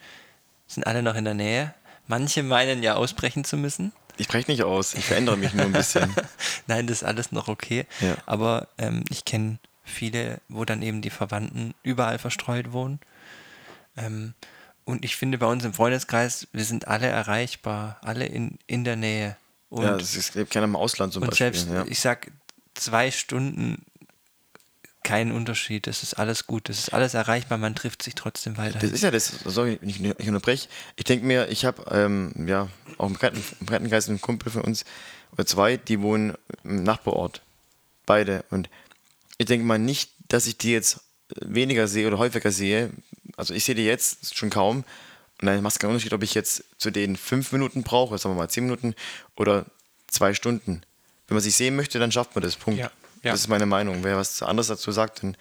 sind alle noch in der Nähe. Manche meinen ja ausbrechen zu müssen. Ich breche nicht aus, ich verändere mich nur ein bisschen. Nein, das ist alles noch okay. Ja. Aber ähm, ich kenne viele, wo dann eben die Verwandten überall verstreut wohnen. Ähm, und ich finde bei uns im Freundeskreis, wir sind alle erreichbar, alle in, in der Nähe. Und, ja, es gibt keiner im Ausland zum und Beispiel. Selbst, ja. ich sag zwei Stunden kein Unterschied. Das ist alles gut. Das ist alles erreichbar. Man trifft sich trotzdem weiter. Das ist ja das. Sorry, ich, ich unterbreche. Ich denke mir, ich habe ähm, ja auch im Krankengeist einen Kumpel von uns oder zwei, die wohnen im Nachbarort. Beide. Und ich denke mal nicht, dass ich die jetzt weniger sehe oder häufiger sehe. Also ich sehe die jetzt schon kaum. Und dann macht es keinen Unterschied, ob ich jetzt zu denen fünf Minuten brauche, sagen wir mal zehn Minuten oder zwei Stunden. Wenn man sich sehen möchte, dann schafft man das. Punkt. Ja. Ja. Das ist meine Meinung. Wer was anderes dazu sagt, dann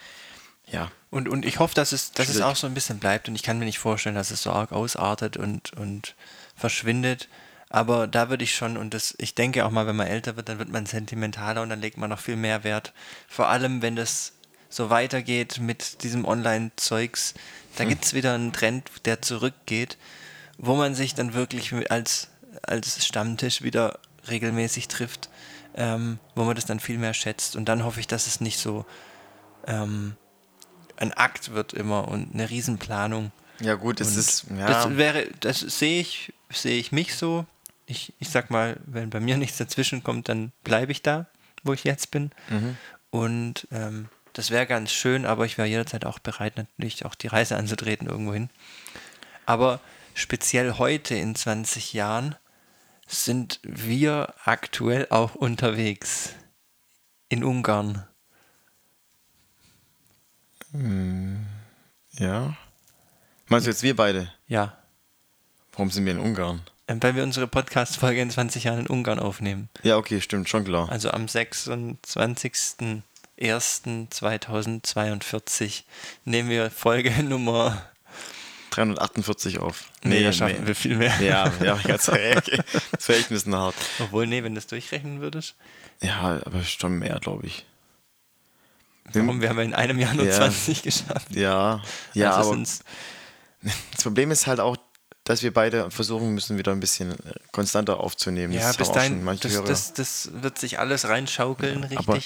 ja. Und, und ich hoffe, dass es, dass es auch so ein bisschen bleibt und ich kann mir nicht vorstellen, dass es so arg ausartet und, und verschwindet. Aber da würde ich schon, und das, ich denke auch mal, wenn man älter wird, dann wird man sentimentaler und dann legt man noch viel mehr Wert. Vor allem, wenn das so weitergeht mit diesem Online-Zeugs, da hm. gibt es wieder einen Trend, der zurückgeht, wo man sich dann wirklich als, als Stammtisch wieder regelmäßig trifft ähm, wo man das dann viel mehr schätzt. Und dann hoffe ich, dass es nicht so ähm, ein Akt wird immer und eine Riesenplanung. Ja gut, das ist ja. Das wäre, das sehe ich, sehe ich mich so. Ich, ich sag mal, wenn bei mir nichts dazwischen kommt, dann bleibe ich da, wo ich jetzt bin. Mhm. Und ähm, das wäre ganz schön, aber ich wäre jederzeit auch bereit, natürlich auch die Reise anzutreten irgendwo hin. Aber speziell heute in 20 Jahren sind wir aktuell auch unterwegs in Ungarn. Hm, ja. Meinst du jetzt wir beide? Ja. Warum sind wir in Ungarn? Ähm, weil wir unsere Podcast-Folge in 20 Jahren in Ungarn aufnehmen. Ja, okay, stimmt, schon klar. Also am 26.01.2042 nehmen wir Folge Nummer 348 auf. Nee, nee da schaffen nee. wir viel mehr. Ja, ja, ganz okay. Das wäre echt ein bisschen hart. Obwohl, nee, wenn du das durchrechnen würdest. Ja, aber schon mehr, glaube ich. Warum? Wir haben in einem Jahr nur ja, 20 geschafft. Ja, ja, also aber das Problem ist halt auch, dass wir beide versuchen müssen, wieder ein bisschen konstanter aufzunehmen. Ja, das bis dahin, das, das, das, wird sich alles reinschaukeln, ja, richtig. Aber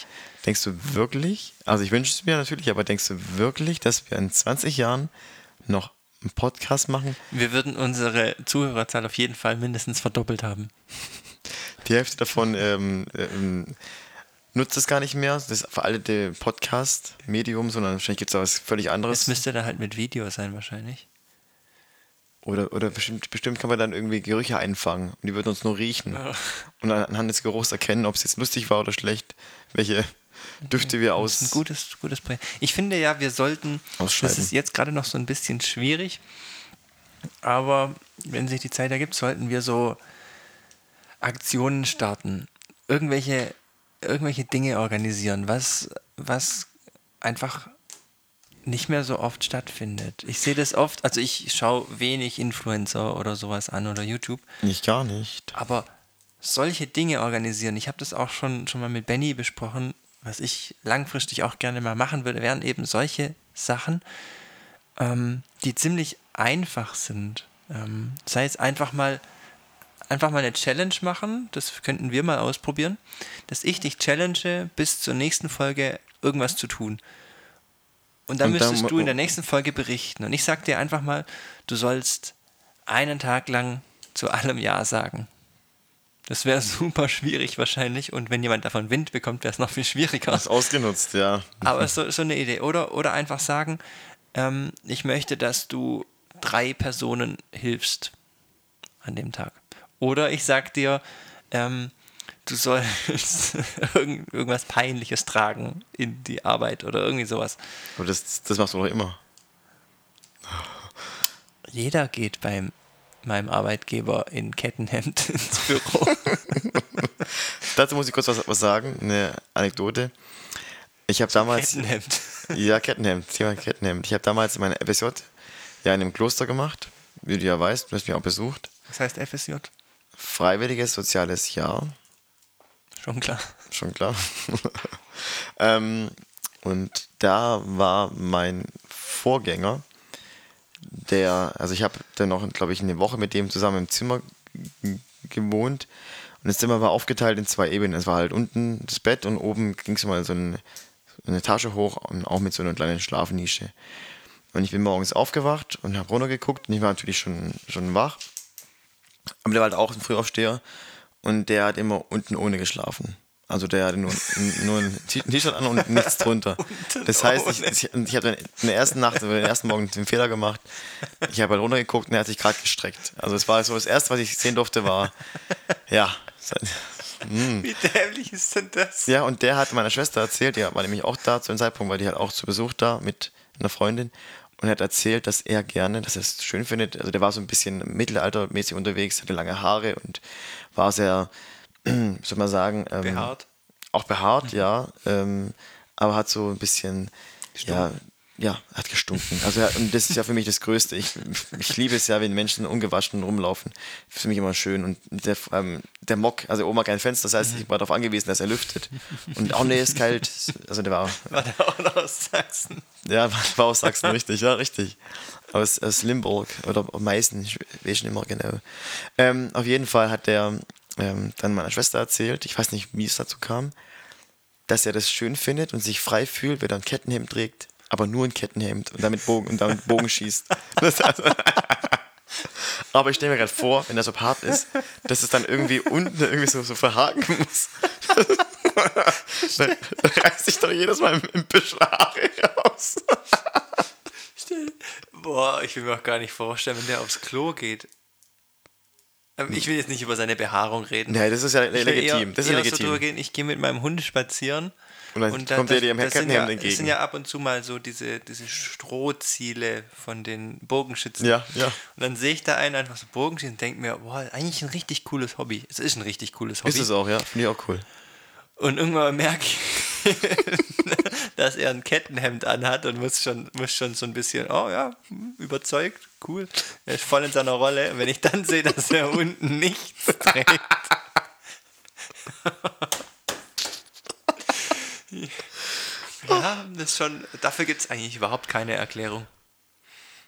denkst du wirklich, also ich wünsche es mir natürlich, aber denkst du wirklich, dass wir in 20 Jahren noch einen Podcast machen. Wir würden unsere Zuhörerzahl auf jeden Fall mindestens verdoppelt haben. Die Hälfte davon ähm, ähm, nutzt es gar nicht mehr, das veraltete Podcast-Medium, sondern wahrscheinlich gibt es auch was völlig anderes. Es müsste dann halt mit Video sein, wahrscheinlich. Oder, oder bestimmt, bestimmt kann man dann irgendwie Gerüche einfangen und die würden uns nur riechen. Ja. Und anhand des Geruchs erkennen, ob es jetzt lustig war oder schlecht, welche Düfte wir aus. ein gutes, gutes Projekt. Ich finde ja, wir sollten, das ist jetzt gerade noch so ein bisschen schwierig, aber wenn sich die Zeit ergibt, sollten wir so Aktionen starten. Irgendwelche, irgendwelche Dinge organisieren, was, was einfach nicht mehr so oft stattfindet. Ich sehe das oft, also ich schaue wenig Influencer oder sowas an oder YouTube. Nicht gar nicht. Aber solche Dinge organisieren, ich habe das auch schon, schon mal mit Benny besprochen, was ich langfristig auch gerne mal machen würde, wären eben solche Sachen, ähm, die ziemlich einfach sind. Ähm, sei es einfach mal einfach mal eine Challenge machen, das könnten wir mal ausprobieren, dass ich dich challenge, bis zur nächsten Folge irgendwas zu tun. Und dann Und müsstest dann, du in der nächsten Folge berichten. Und ich sag dir einfach mal, du sollst einen Tag lang zu allem Ja sagen. Das wäre super schwierig wahrscheinlich. Und wenn jemand davon Wind bekommt, wäre es noch viel schwieriger. Das ist ausgenutzt, ja. Aber so, so eine Idee. Oder, oder einfach sagen, ähm, ich möchte, dass du drei Personen hilfst an dem Tag. Oder ich sag dir, ähm, du sollst irgend, irgendwas Peinliches tragen in die Arbeit oder irgendwie sowas. Aber das, das machst du doch immer. Jeder geht beim meinem Arbeitgeber in Kettenhemd ins Büro. Dazu muss ich kurz was, was sagen, eine Anekdote. Ich habe damals. Kettenhemd. Ja, Kettenhemd, Thema Kettenhemd. Ich habe damals meine FSJ ja in einem Kloster gemacht, wie du ja weißt, du hast mich auch besucht. Was heißt FSJ? Freiwilliges soziales Jahr. Schon klar. Schon klar. ähm, und da war mein Vorgänger, der, also ich habe dann noch, glaube ich, eine Woche mit dem zusammen im Zimmer gewohnt. Und das Zimmer war aufgeteilt in zwei Ebenen. Es war halt unten das Bett und oben ging es mal so eine, eine Tasche hoch und auch mit so einer kleinen Schlafnische. Und ich bin morgens aufgewacht und habe runtergeguckt und ich war natürlich schon, schon wach. Aber der war halt auch ein Frühaufsteher und der hat immer unten ohne geschlafen. Also der hatte nur, nur ein T-Shirt an und nichts drunter. Das heißt, ich, ich, ich habe in der ersten Nacht, den ersten Morgen den Fehler gemacht. Ich habe halt runtergeguckt und er hat sich gerade gestreckt. Also es war so das Erste, was ich sehen durfte, war, ja. Mh. Wie dämlich ist denn das? Ja, und der hat meiner Schwester erzählt, die war nämlich auch da zu dem Zeitpunkt, weil die halt auch zu Besuch da mit einer Freundin und er hat erzählt, dass er gerne, dass er es schön findet. Also der war so ein bisschen mittelaltermäßig unterwegs, hatte lange Haare und war sehr soll man sagen. Ähm, behaart. Auch behaart, mhm. ja. Ähm, aber hat so ein bisschen, ja, ja, hat gestunken. Also und das ist ja für mich das Größte. Ich, ich liebe es ja, wenn Menschen ungewaschen rumlaufen. Das ist für mich immer schön. Und der, ähm, der Mock, also Oma kein Fenster, das heißt, ich war darauf angewiesen, dass er lüftet. Und auch nee, ist kalt. Also der war. War der auch aus Sachsen? Ja, war aus Sachsen, richtig, ja, richtig. Aus, aus Limburg oder Meißen, ich weiß nicht immer genau. Ähm, auf jeden Fall hat der ähm, dann meiner Schwester erzählt, ich weiß nicht, wie es dazu kam, dass er das schön findet und sich frei fühlt, wenn er ein Kettenhemd trägt, aber nur ein Kettenhemd und damit Bogen, und damit Bogen schießt. Also, aber ich stelle mir gerade vor, wenn er so hart ist, dass es dann irgendwie unten irgendwie so, so verhaken muss. dann reißt sich doch jedes Mal ein Büschel Haare raus. Boah, ich will mir auch gar nicht vorstellen, wenn der aufs Klo geht ich will jetzt nicht über seine Behaarung reden. Nein, das ist ja legitim. Eher, das ist eher legitim. So gehen, ich gehe mit meinem Hund spazieren. Und dann und kommt der dir im Heckenhemd ja, entgegen. Das sind ja ab und zu mal so diese, diese Strohziele von den Bogenschützen. Ja, ja. Und dann sehe ich da einen einfach so Bogenschießen und denke mir, boah, eigentlich ein richtig cooles Hobby. Es ist ein richtig cooles Hobby. Ist es auch, ja. Finde ich auch cool. Und irgendwann merke ich, dass er ein Kettenhemd anhat und muss schon, muss schon so ein bisschen, oh ja, überzeugt, cool. Er ist voll in seiner Rolle. Und wenn ich dann sehe, dass er unten nichts trägt. ja, das ist schon, dafür gibt es eigentlich überhaupt keine Erklärung.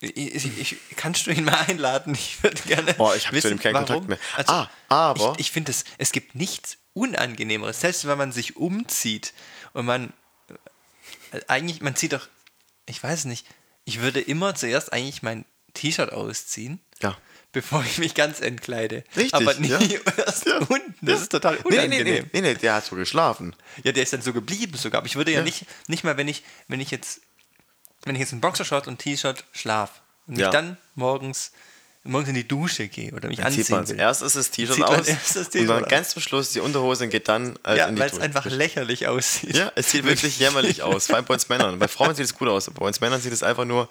Ich, ich, kannst du ihn mal einladen? Ich würde gerne. Oh, ich habe zu ihm keinen warum. Kontakt mehr. Also, ah, aber. Ich, ich finde, es, es gibt nichts Unangenehmeres. Selbst wenn man sich umzieht und man. Äh, eigentlich, man zieht doch. Ich weiß nicht. Ich würde immer zuerst eigentlich mein T-Shirt ausziehen. Ja. Bevor ich mich ganz entkleide. Richtig. Aber nie ja. erst ja. unten. Das ja. ist total unangenehm. Nee, nee, nee, nee, der hat so geschlafen. Ja, der ist dann so geblieben sogar. Aber ich würde ja, nicht, nicht mal, wenn ich, wenn ich jetzt, wenn ich jetzt ein Boxershort und T-Shirt schlaf und mich dann morgens morgens in die Dusche gehe oder mich dann anziehen zieht man will. Erst ist das T-Shirt aus und dann ganz zum Schluss die Unterhose und geht dann äh, ja, in die weil es einfach lächerlich aussieht. Ja, es sieht wirklich jämmerlich aus, vor allem bei uns Männern. Bei Frauen sieht es gut aus, bei uns Männern sieht es einfach nur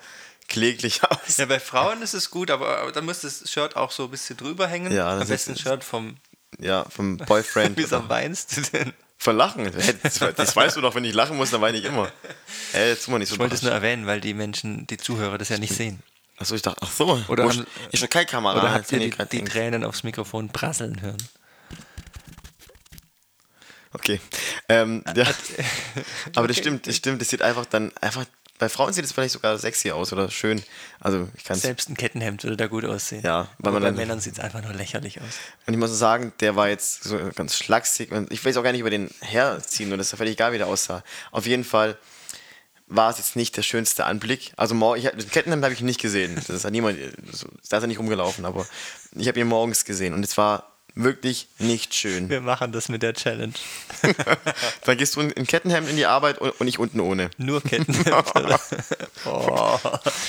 kläglich aus. Ja, bei Frauen ist es gut, aber, aber dann muss das Shirt auch so ein bisschen drüber hängen. Ja, Am besten ein Shirt vom ja, vom Boyfriend. Wieso weinst du denn? Verlachen. Das, das weißt du doch, wenn ich lachen muss, dann weine ich immer. Ey, jetzt mal nicht so ich wollte es nur erwähnen, weil die Menschen, die Zuhörer das ja nicht sehen. Achso, ich dachte, ach so, oder haben, ich habe keine Kamera. Oder habt ihr die, die Tränen aufs Mikrofon prasseln hören? Okay. Ähm, ja. Aber das stimmt, das stimmt, das sieht einfach dann einfach. Bei Frauen sieht es vielleicht sogar sexy aus oder schön. Also ich kann Selbst ein Kettenhemd würde da gut aussehen. Ja, weil man bei Männern sieht es einfach nur lächerlich aus. Und ich muss sagen, der war jetzt so ganz schlaksig. Ich weiß auch gar nicht über den herziehen und das ist völlig egal, wie der aussah. Auf jeden Fall war es jetzt nicht der schönste Anblick. Also morgen, ich, den Kettenhemd habe ich nicht gesehen. Das hat niemand, da ist er nicht rumgelaufen, aber ich habe ihn morgens gesehen und es war wirklich nicht schön. Wir machen das mit der Challenge. Dann gehst du in Kettenhemd in die Arbeit und, ich unten ohne. Nur Kettenhemd. oh.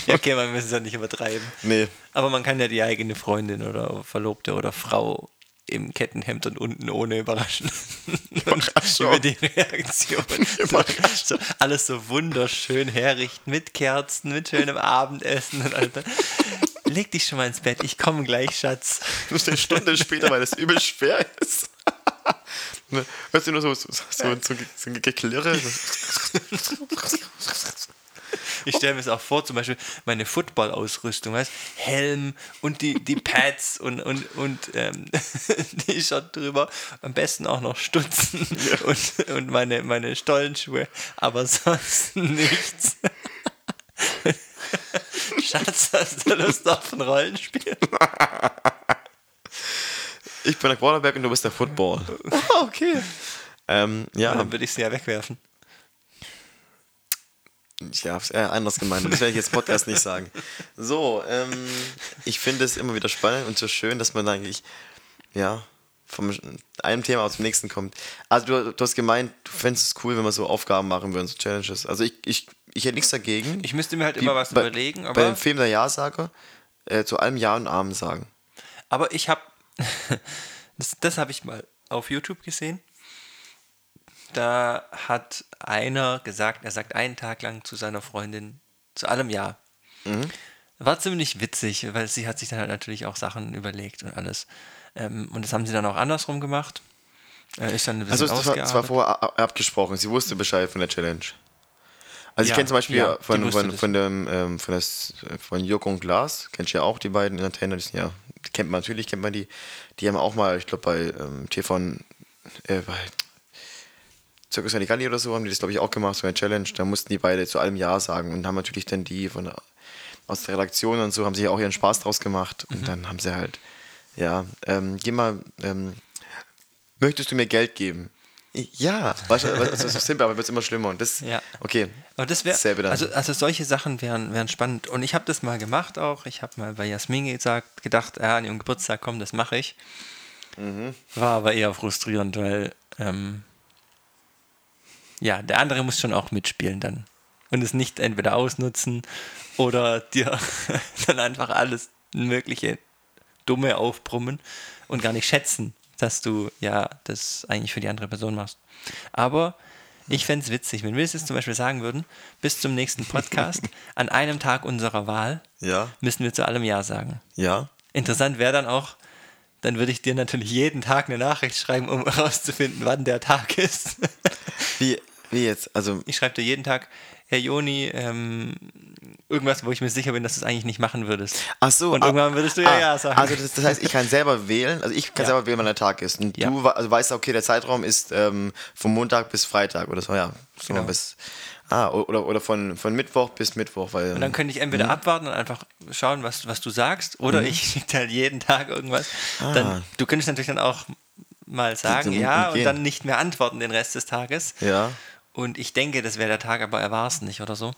Ja, okay, man muss es ja nicht übertreiben. Nee. Aber man kann ja die eigene Freundin oder Verlobte oder Frau im Kettenhemd und unten ohne überraschen. Und über die Reaktion. So, alles so wunderschön herrichten mit Kerzen, mit schönem Abendessen und alles. Leg dich schon mal ins Bett, ich komme gleich, Schatz. Du musst eine Stunde später, weil das übel schwer ist. Hörst du nur so, so, so, so, so ein Geklirre? Ich stelle mir es auch vor, zum Beispiel meine Football-Ausrüstung, weißt Helm und die, die Pads und, und, und ähm, T-Shirt drüber. Am besten auch noch Stutzen ja. und, und meine, meine Stollenschuhe, aber sonst nichts. Schatz, hast du Lust auf ein Rollenspiel? Ich bin der Quarterback und du bist der Football. okay. Ähm, ja. Dann würde ich sie ja wegwerfen. Ich habe es eher anders gemeint. Das werde ich jetzt Podcast nicht sagen. So, ähm, ich finde es immer wieder spannend und so schön, dass man eigentlich, ja, vom einem Thema aus dem nächsten kommt. Also du, du hast gemeint, du fändest es cool, wenn wir so Aufgaben machen würden, so Challenges. Also ich, ich, ich hätte nichts dagegen. Ich müsste mir halt immer was bei, überlegen. Aber bei dem Film der Ja-Sager äh, zu allem Ja und Amen sagen. Aber ich habe, das, das habe ich mal auf YouTube gesehen da hat einer gesagt, er sagt einen Tag lang zu seiner Freundin, zu allem Ja. Mhm. War ziemlich witzig, weil sie hat sich dann halt natürlich auch Sachen überlegt und alles. Ähm, und das haben sie dann auch andersrum gemacht. Äh, ist dann ein also es war, es war vorher abgesprochen, sie wusste Bescheid von der Challenge. Also ja, ich kenne zum Beispiel ja, von, von, von, dem, ähm, von, das, von Joko und Glas, kennst du ja auch die beiden Entertainer, die sind ja, kennt man natürlich, kennt man die, die haben auch mal, ich glaube bei ähm, TV, äh, bei Circus Halligalli oder so haben die das, glaube ich, auch gemacht, so eine Challenge. Da mussten die beide zu allem Ja sagen und haben natürlich dann die von der, aus der Redaktion und so haben sich auch ihren Spaß draus gemacht. Und mhm. dann haben sie halt, ja, ähm, geh mal, ähm, möchtest du mir Geld geben? Ja, weißt du, das ist so simpel, aber wird es immer schlimmer. Und das, ja. okay. Aber das wäre, also, also solche Sachen wären, wären spannend. Und ich habe das mal gemacht auch. Ich habe mal bei Jasmin gesagt, gedacht, ja, an ihrem Geburtstag, komm, das mache ich. Mhm. War aber eher frustrierend, weil ähm, ja, der andere muss schon auch mitspielen dann. Und es nicht entweder ausnutzen oder dir dann einfach alles Mögliche Dumme aufbrummen und gar nicht schätzen, dass du ja das eigentlich für die andere Person machst. Aber ich fände es witzig, wenn wir es jetzt zum Beispiel sagen würden, bis zum nächsten Podcast, an einem Tag unserer Wahl, ja. müssen wir zu allem Ja sagen. Ja. Interessant wäre dann auch, dann würde ich dir natürlich jeden Tag eine Nachricht schreiben, um herauszufinden, wann der Tag ist. Wie, wie jetzt? Also ich schreibe dir jeden Tag, Herr Joni, ähm, irgendwas, wo ich mir sicher bin, dass du es eigentlich nicht machen würdest. Ach so. Und irgendwann würdest du ja ah, ja sagen. Also das, das, heißt, ich kann selber wählen, also ich kann ja. selber wählen, wann der Tag ist. Und ja. du also weißt, okay, der Zeitraum ist ähm, vom Montag bis Freitag oder so, ja. So genau. bis, ah, oder, oder von, von Mittwoch bis Mittwoch. Weil, und dann könnte ich entweder mh. abwarten und einfach schauen, was, was du sagst, oder mhm. ich schicke halt jeden Tag irgendwas. Ah. Dann, du könntest natürlich dann auch mal sagen, ja, und dann nicht mehr antworten den Rest des Tages. Ja. Und ich denke, das wäre der Tag, aber er war es nicht oder so.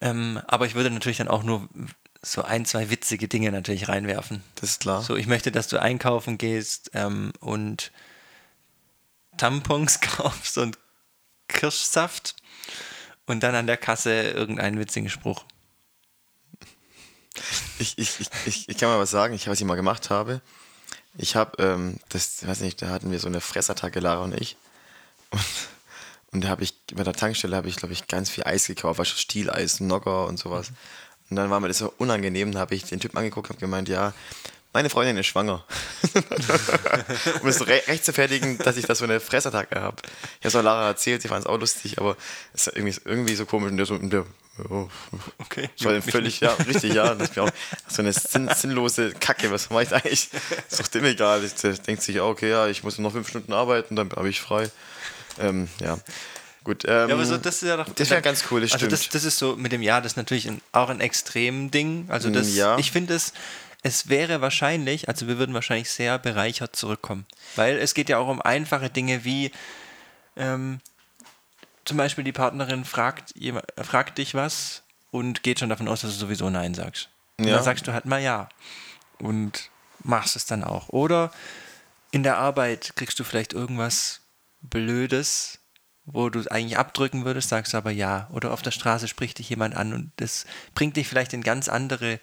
Ähm, aber ich würde natürlich dann auch nur so ein, zwei witzige Dinge natürlich reinwerfen. Das ist klar. So, ich möchte, dass du einkaufen gehst ähm, und Tampons kaufst und Kirschsaft und dann an der Kasse irgendeinen witzigen Spruch. Ich, ich, ich, ich, kann mal was sagen, ich, was ich mal gemacht habe. Ich habe, ähm, das, weiß nicht, da hatten wir so eine Fressattacke, Lara und ich. Und und da habe ich, bei der Tankstelle habe ich, glaube ich, ganz viel Eis gekauft, du, Stieleis, Nogger und sowas. Und dann war mir das so unangenehm, da habe ich den Typ angeguckt und gemeint, ja, meine Freundin ist schwanger. um es so re recht zu fertigen, dass ich da so eine Fressattacke habe. Ich habe es auch Lara erzählt, sie fand es auch lustig, aber es ist irgendwie, irgendwie so komisch. Und der so, und der, oh, okay. Das war völlig, ja, richtig, ja. Das ist mir auch so eine sinn sinnlose Kacke, was mache ich eigentlich? Ist doch dem egal. Ich denke sich, okay, ja, ich muss noch fünf Stunden arbeiten, dann habe ich frei. Ähm, ja. Gut, ähm, ja, aber so, das ist ja doch. Das wäre ganz cool, das also stimmt. Das, das ist so mit dem Jahr, das ist natürlich ein, auch ein extrem Ding. Also das, ja. ich finde es, es wäre wahrscheinlich, also wir würden wahrscheinlich sehr bereichert zurückkommen. Weil es geht ja auch um einfache Dinge wie ähm, zum Beispiel die Partnerin fragt, fragt dich was und geht schon davon aus, dass du sowieso Nein sagst. Und ja. dann sagst du halt mal Ja. Und machst es dann auch. Oder in der Arbeit kriegst du vielleicht irgendwas Blödes, wo du eigentlich abdrücken würdest, sagst du aber ja. Oder auf der Straße spricht dich jemand an und das bringt dich vielleicht in ganz andere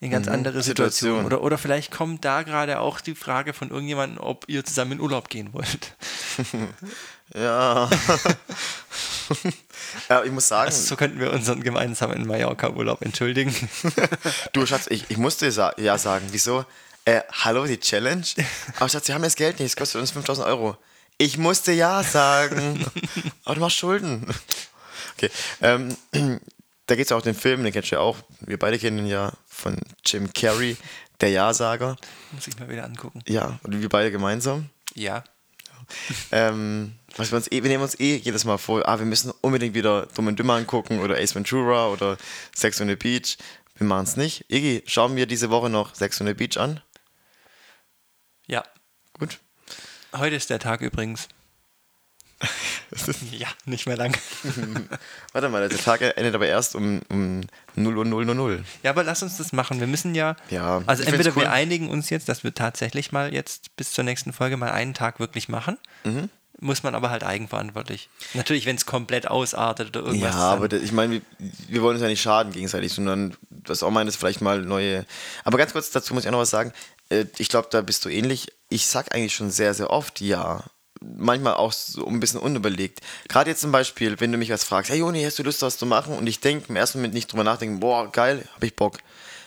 in ganz mhm, andere Situationen. Situation. Oder, oder vielleicht kommt da gerade auch die Frage von irgendjemandem, ob ihr zusammen in Urlaub gehen wollt. ja. ja, ich muss sagen. Also so könnten wir unseren gemeinsamen Mallorca-Urlaub entschuldigen. du, Schatz, ich, ich musste ja sagen. Wieso? Äh, hallo, die Challenge? Aber Schatz, wir haben jetzt Geld nicht, es kostet uns 5000 Euro. Ich musste ja sagen. Aber du machst Schulden. Okay. Ähm, da geht es auch den Film, den kennst du ja auch. Wir beide kennen ihn ja von Jim Carrey, der Ja-Sager. Muss ich mal wieder angucken. Ja, und wir beide gemeinsam. Ja. ähm, was wir, uns eh, wir nehmen uns eh jedes Mal vor, ah, wir müssen unbedingt wieder Dumm und Dümmer angucken oder Ace Ventura oder Sex on the Beach. Wir machen es nicht. Iggy, schauen wir diese Woche noch Sex on the Beach an? Ja. Gut. Heute ist der Tag übrigens. ja, nicht mehr lang. Warte mal, der Tag endet aber erst um, um 0 Uhr 0 0. Ja, aber lass uns das machen. Wir müssen ja. ja also entweder cool. wir einigen uns jetzt, dass wir tatsächlich mal jetzt bis zur nächsten Folge mal einen Tag wirklich machen. Mhm. Muss man aber halt eigenverantwortlich. Natürlich, wenn es komplett ausartet oder irgendwas. Ja, aber das, ich meine, wir, wir, wollen uns ja nicht schaden gegenseitig, sondern was auch meint, ist vielleicht mal neue. Aber ganz kurz dazu muss ich auch noch was sagen. Äh, ich glaube, da bist du ähnlich. Ich sag eigentlich schon sehr, sehr oft ja manchmal auch so ein bisschen unüberlegt. Gerade jetzt zum Beispiel, wenn du mich was fragst, hey Joni, hast du Lust, was zu machen? Und ich denke im ersten Moment nicht drüber nachdenken, boah, geil, hab ich Bock.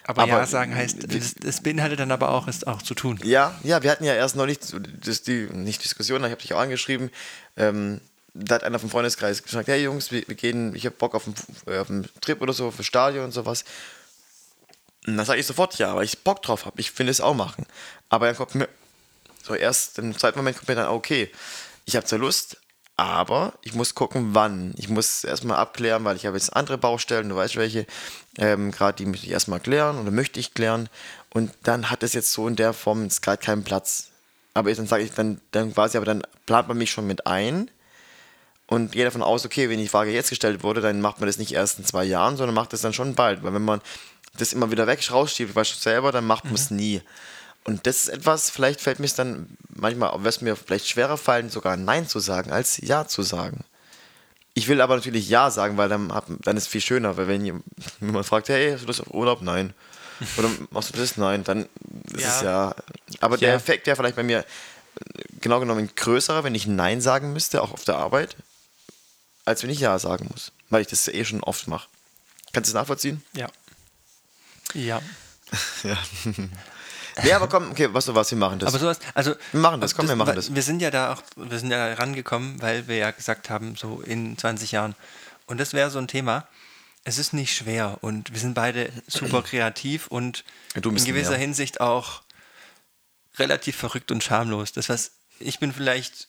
Aber, aber ja sagen heißt, das, beinhaltet dann aber auch, es auch zu tun. Ja, ja, wir hatten ja erst neulich, das, die, nicht Diskussion, ich habe dich auch angeschrieben, ähm, da hat einer vom Freundeskreis gesagt, hey Jungs, wir, wir gehen, ich habe Bock auf einen, äh, auf einen Trip oder so, für Stadion und sowas. Und dann sage ich sofort ja, weil ich Bock drauf habe, ich will es auch machen. Aber dann kommt mir so erst im zweiten Moment kommt mir dann, okay, ich habe zwar Lust, aber ich muss gucken, wann. Ich muss erstmal abklären, weil ich habe jetzt andere Baustellen, du weißt welche, ähm, gerade die möchte ich erstmal klären oder möchte ich klären. Und dann hat es jetzt so in der Form gerade keinen Platz. Aber dann sage ich, dann, dann quasi, aber dann plant man mich schon mit ein und gehe davon aus, okay, wenn die Frage jetzt gestellt wurde, dann macht man das nicht erst in zwei Jahren, sondern macht das dann schon bald. Weil wenn man das immer wieder weg rausschiebt, weißt du selber, dann macht man es mhm. nie. Und das ist etwas, vielleicht fällt mir es dann manchmal, wird es mir vielleicht schwerer fallen, sogar Nein zu sagen, als Ja zu sagen. Ich will aber natürlich Ja sagen, weil dann, dann ist es viel schöner, weil wenn jemand fragt, hey, hast du Lust auf Urlaub? Nein. Oder machst du das? Nein. Dann ist ja. es ja. Aber ja. der Effekt wäre vielleicht bei mir genau genommen größerer, wenn ich Nein sagen müsste, auch auf der Arbeit, als wenn ich Ja sagen muss. Weil ich das eh schon oft mache. Kannst du es nachvollziehen? Ja. Ja. ja. Nee, aber komm, okay, was du was, wir machen das. Aber sowas, also. Wir machen das, komm, das, wir machen das. Wir sind ja da auch, wir sind ja rangekommen, weil wir ja gesagt haben, so in 20 Jahren. Und das wäre so ein Thema. Es ist nicht schwer und wir sind beide super kreativ und in gewisser mehr. Hinsicht auch relativ verrückt und schamlos. Das was ich bin vielleicht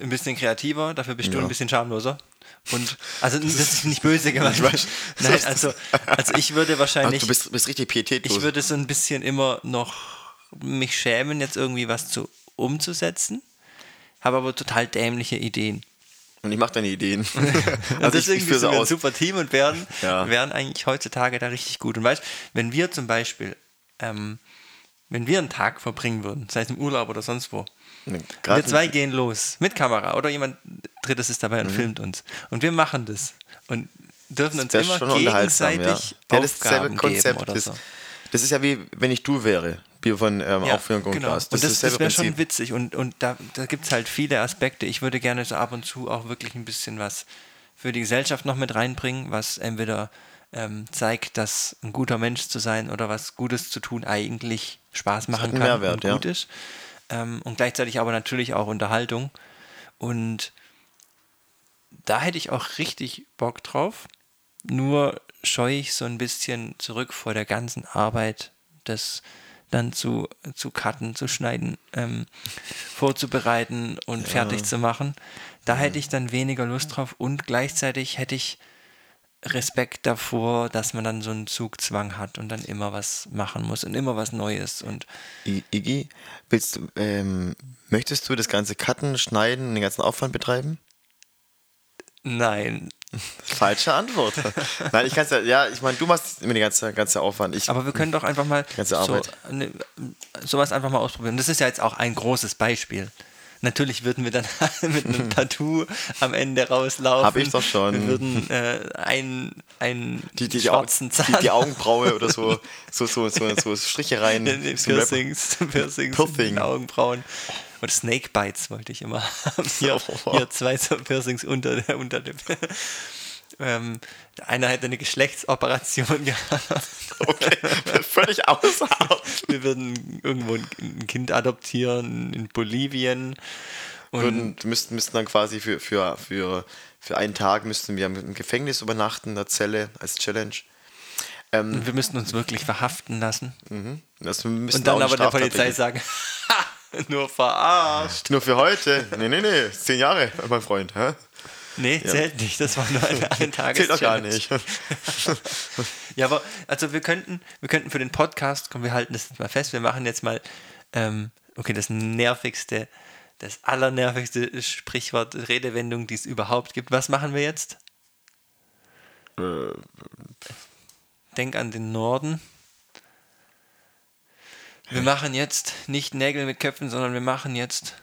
ein bisschen kreativer, dafür bist ja. du ein bisschen schamloser. Und also das ist nicht böse gemeint. Nein, also, also ich würde wahrscheinlich. du bist, bist richtig pietätlos. Ich würde so ein bisschen immer noch mich schämen, jetzt irgendwie was zu umzusetzen, habe aber total dämliche Ideen. Und ich mache deine Ideen. also deswegen sind wir ein super Team und werden, ja. werden eigentlich heutzutage da richtig gut. Und weißt, wenn wir zum Beispiel, ähm, wenn wir einen Tag verbringen würden, sei es im Urlaub oder sonst wo, wir zwei gehen los mit Kamera oder jemand Drittes ist dabei und mhm. filmt uns. Und wir machen das und dürfen uns immer gegenseitig ja. ja, das Aufgaben geben ist, so. Das ist ja wie, wenn ich du wäre, von ähm, ja, Aufführung und genau. Das, und das, das wäre schon witzig und, und da, da gibt es halt viele Aspekte. Ich würde gerne so ab und zu auch wirklich ein bisschen was für die Gesellschaft noch mit reinbringen, was entweder ähm, zeigt, dass ein guter Mensch zu sein oder was Gutes zu tun eigentlich Spaß machen kann Mehrwert, und gut ja. ist ähm, und gleichzeitig aber natürlich auch Unterhaltung. Und da hätte ich auch richtig Bock drauf. Nur scheue ich so ein bisschen zurück vor der ganzen Arbeit, das dann zu, zu cutten, zu schneiden, ähm, vorzubereiten und ja. fertig zu machen. Da hätte ich dann weniger Lust drauf und gleichzeitig hätte ich Respekt davor, dass man dann so einen Zugzwang hat und dann immer was machen muss und immer was Neues. Und Iggy, willst du, ähm, möchtest du das ganze Cutten, Schneiden und den ganzen Aufwand betreiben? Nein. Falsche Antwort. Nein, ich kann ja, ja, ich meine, du machst mir den ganzen ganze Aufwand. Ich, Aber wir können doch einfach mal ganze so, ne, sowas einfach mal ausprobieren. Das ist ja jetzt auch ein großes Beispiel. Natürlich würden wir dann mit einem Tattoo am Ende rauslaufen. Hab ich doch schon. Wir würden äh, einen, einen die, die, schwarzen Zahn. die, die Augenbraue oder so, so, so, so, so Striche rein. Piercings, Piercings Piercing. Augenbrauen. Oder Snakebites wollte ich immer haben. Hier, Oh. hier zwei so Piercings unter der Unterlippe. Ähm, einer hätte eine Geschlechtsoperation gehabt. Okay, völlig außerhalb. Wir würden irgendwo ein- Kind adoptieren in Bolivien. Und Würden, müssten, müssten dann quasi für, für, für, für einen Tag müssten wir im Gefängnis übernachten, in der Zelle als Challenge. Ähm, wir müssten uns wirklich verhaften lassen. das müssten Und dann aber der Polizei sagen, "Ha, nur verarscht. Nur für heute? Nee, nee, nee. Zehn Jahre, mein Freund. Hä? Nee, zählt nicht. Das war nur eine, ein Tages Zählt doch gar nicht. Ja, aber also wir könnten, wir könnten für den Podcast, komm, wir halten das jetzt mal fest, wir machen jetzt mal, ähm, okay, das nervigste, das allernervigste Sprichwort, Redewendung, die es überhaupt gibt. Was machen wir jetzt? Äh, Denk an den Norden. Wir machen jetzt nicht Nägel mit Köpfen, sondern wir machen jetzt.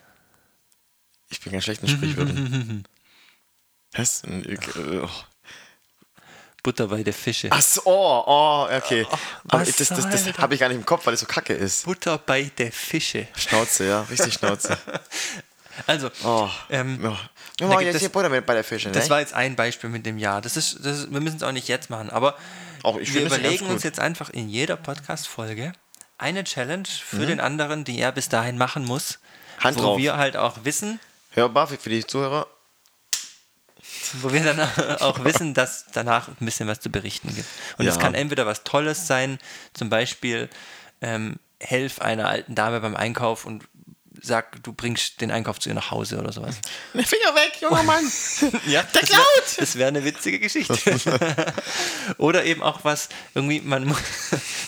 Ich bin ganz schlecht in Sprichwörtern. Was? Äh, oh. Butter bei der Fische. Ach so, oh, oh, okay. Aber was das, das, das das? habe ich gar nicht im Kopf, weil es so kacke ist. Butter bei der Fische. Schnauze, ja, richtig Schnauze. Also, Oh. ähm, gibt jetzt hier Butter mit bei der Fische, Das ne? war jetzt ein Beispiel mit dem Jahr. Das ist, das ist, wir müssen es auch nicht jetzt machen, aber wir überlegen uns jetzt einfach in jeder Podcast-Folge eine Challenge für Mhm. den anderen, die er bis dahin machen muss. Hand wo drauf. wir halt auch wissen, Hörbar für die Zuhörer. Wo wir dann auch wissen, dass danach ein bisschen was zu berichten gibt. Und es Ja. kann entweder was Tolles sein, zum Beispiel ähm, helf einer alten Dame beim Einkauf und sag, du bringst den Einkauf zu ihr nach Hause oder sowas. Finger weg, junger Mann! Ja, Der das wär- klaut! Das wäre eine witzige Geschichte. Oder eben auch was, irgendwie, man, mu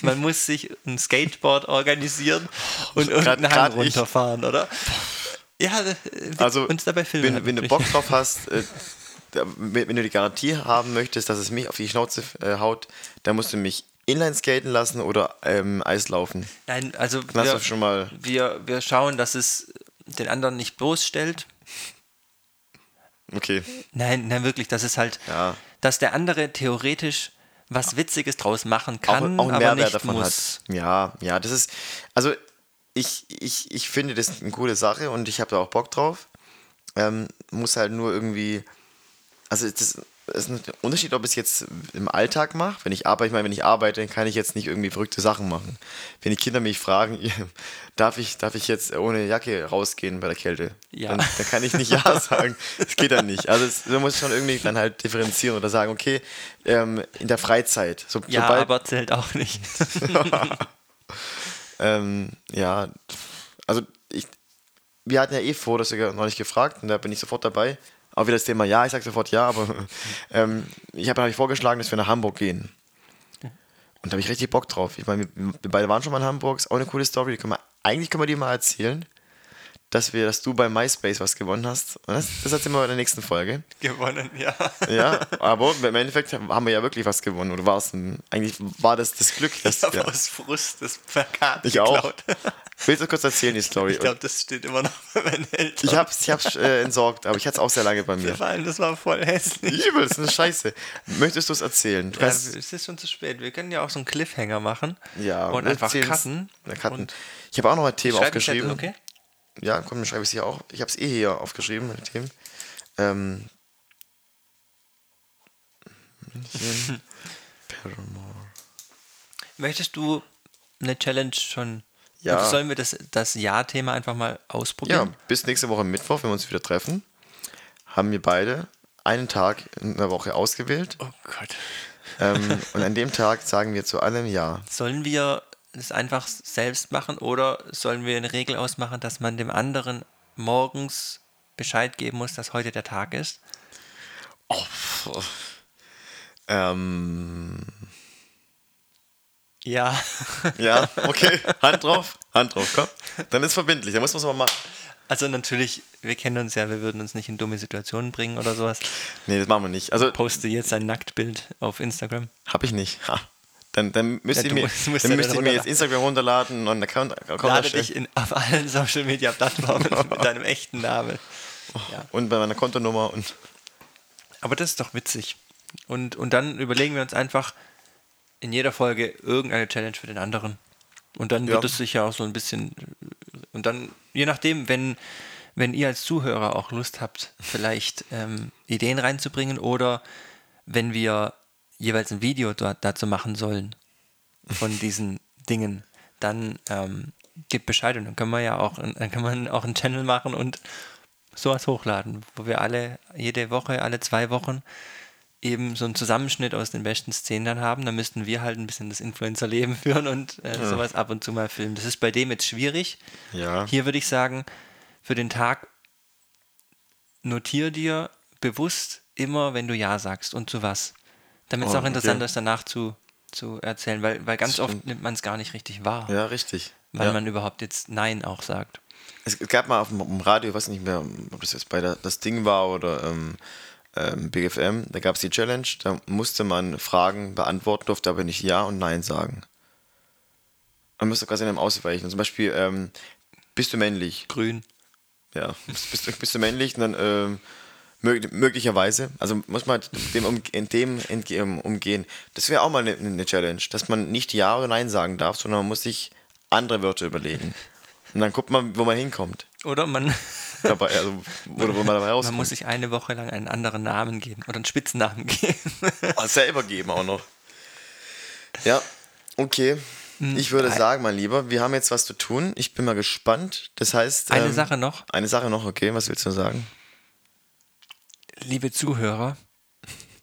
man muss sich ein Skateboard organisieren und irgendeinen grad Hang ich. runterfahren, oder? Ja, äh, Also, uns dabei filmen. wenn, wenn du. Bock drauf hast, äh, wenn du die Garantie haben möchtest, dass es mich auf die Schnauze äh, haut, dann musst du mich inline skaten lassen oder ähm, Eislaufen. Nein, also wir, schon mal. wir, wir schauen, dass es den anderen nicht bloßstellt. Okay. Nein, nein, wirklich, dass es halt, Ja. dass der andere theoretisch was Witziges draus machen Auch, kann, auch einen aber Mehrwert nicht davon muss. hat. Ja, ja, das ist. Also, ich, ich, ich finde das eine coole Sache und ich habe da auch Bock drauf. Ähm, muss halt nur irgendwie. Also, das ist ein Unterschied, ob ich es jetzt im Alltag mache. Wenn ich arbeite, ich meine, wenn ich arbeite, kann ich jetzt nicht irgendwie verrückte Sachen machen. Wenn die Kinder mich fragen, darf ich, darf ich jetzt ohne Jacke rausgehen bei der Kälte? Ja. Dann, dann kann ich nicht Ja sagen. Das geht dann nicht. Also, es, man muss schon irgendwie dann halt differenzieren oder sagen, okay, ähm, in der Freizeit. So, Ja, sobald, aber zählt auch nicht. ähm, ja, also ich, wir hatten ja eh vor, das sogar noch nicht gefragt und da bin ich sofort dabei. Auch wieder das Thema ja, ich sage sofort ja, aber ähm, ich habe hab ich vorgeschlagen, dass wir nach Hamburg gehen. Und da habe ich richtig Bock drauf. Ich meine, wir, wir beide waren schon mal in Hamburg, ist auch eine coole Story. Können wir, eigentlich können wir die mal erzählen, dass wir, dass du bei MySpace was gewonnen hast. Und das, das erzählen wir in der nächsten Folge. Gewonnen, ja. Ja, aber im Endeffekt haben wir ja wirklich was gewonnen. Oder war es ein, eigentlich war das das Glück, dass Ich habe ja, aus Frust das Plakat ich auch. geklaut. Willst du kurz erzählen, die Story? Ich glaube, das steht immer noch bei meinen Eltern. Ich hab's, ich hab's äh, entsorgt, aber ich hatte es auch sehr lange bei mir. Vor allem, das war voll hässlich. Übel, das ist eine Scheiße. Möchtest du es erzählen? Du Ja, es ist schon zu spät. Wir können ja auch so einen Cliffhanger machen. ja, und einfach cutten. Cutten. Und Ich habe auch noch ein Thema aufgeschrieben. okay? Ja, komm, dann schreibe ich es hier auch. Ich habe es eh hier aufgeschrieben, meine Themen. Ähm, München, Paramore. Möchtest du eine Challenge schon? Ja. Oder Sollen wir das, das Ja-Thema einfach mal Ja, ausprobieren? bis nächste Woche Mittwoch, wenn wir uns wieder treffen, haben wir beide einen Tag in der Woche ausgewählt. Oh Gott. ähm, und an dem Tag sagen wir zu allem Ja. Sollen wir das einfach selbst machen oder sollen wir eine Regel ausmachen, dass man dem anderen morgens Bescheid geben muss, dass heute der Tag ist? Ähm, Ja. ja, okay. Hand drauf. Hand drauf, komm. Dann ist verbindlich. Dann muss man es mal machen. Also natürlich, wir kennen uns ja, wir würden uns nicht in dumme Situationen bringen oder sowas. Nee, das machen wir nicht. Also Poste jetzt ein Nacktbild auf Instagram. Hab ich nicht. Ha. Dann, dann müsst Ja, ihr mir, musst- dann ja müsst ihr mir jetzt. Instagram runterladen und einen Account, Account Lade erstellen. dich in, auf allen Social Media Plattformen mit deinem echten Namen. Ja. Und bei meiner Kontonummer und Aber das ist doch witzig. Und, und dann überlegen wir uns einfach in jeder Folge irgendeine Challenge für den anderen. Und dann wird Ja. es sicher auch so ein bisschen. Und dann, je nachdem, wenn, wenn ihr als Zuhörer auch Lust habt, vielleicht ähm, Ideen reinzubringen oder wenn wir jeweils ein Video dort dazu machen sollen von diesen Dingen, dann ähm, gebt Bescheid und dann können wir ja auch, dann kann man auch einen Channel machen und sowas hochladen, wo wir alle jede Woche, alle zwei Wochen eben so einen Zusammenschnitt aus den besten Szenen dann haben. Da müssten wir halt ein bisschen das Influencer-Leben führen und äh, sowas ab und zu mal filmen. Das ist bei dem jetzt schwierig. ja. Hier würde ich sagen, für den Tag notier dir bewusst immer, wenn du Ja sagst und zu was. Damit es Oh, auch interessant okay. ist, danach zu, zu erzählen, weil, weil ganz oft nimmt man es gar nicht richtig wahr, Ja, richtig. weil ja. man überhaupt jetzt Nein auch sagt. es, gab mal auf dem, Radio, ich weiß nicht mehr, ob das jetzt bei der, das Ding war oder ähm, ähm, Big FM, da gab es die Challenge, da musste man Fragen beantworten, durfte aber nicht Ja und Nein sagen. Man müsste quasi einem ausweichen. Zum Beispiel, ähm, bist du männlich? Grün. Ja, bist, bist, du- bist du männlich? Und dann ähm, möglicherweise, also muss man dem um, in dem um, umgehen. Das wäre auch mal eine, eine Challenge, dass man nicht Ja oder Nein sagen darf, sondern man muss sich andere Wörter überlegen. Und dann guckt man, wo man hinkommt. Oder man, Dabei, also, oder wo man dabei man rauskommt. muss sich eine Woche lang einen anderen Namen geben oder einen Spitznamen geben. Ah, selber geben auch noch. Ja, okay. Ich würde sagen, mein Lieber, wir haben jetzt was zu tun. Ich bin mal gespannt. Das heißt. Eine ähm, Sache noch, Eine Sache noch, okay. Was willst du sagen? Liebe Zuhörer,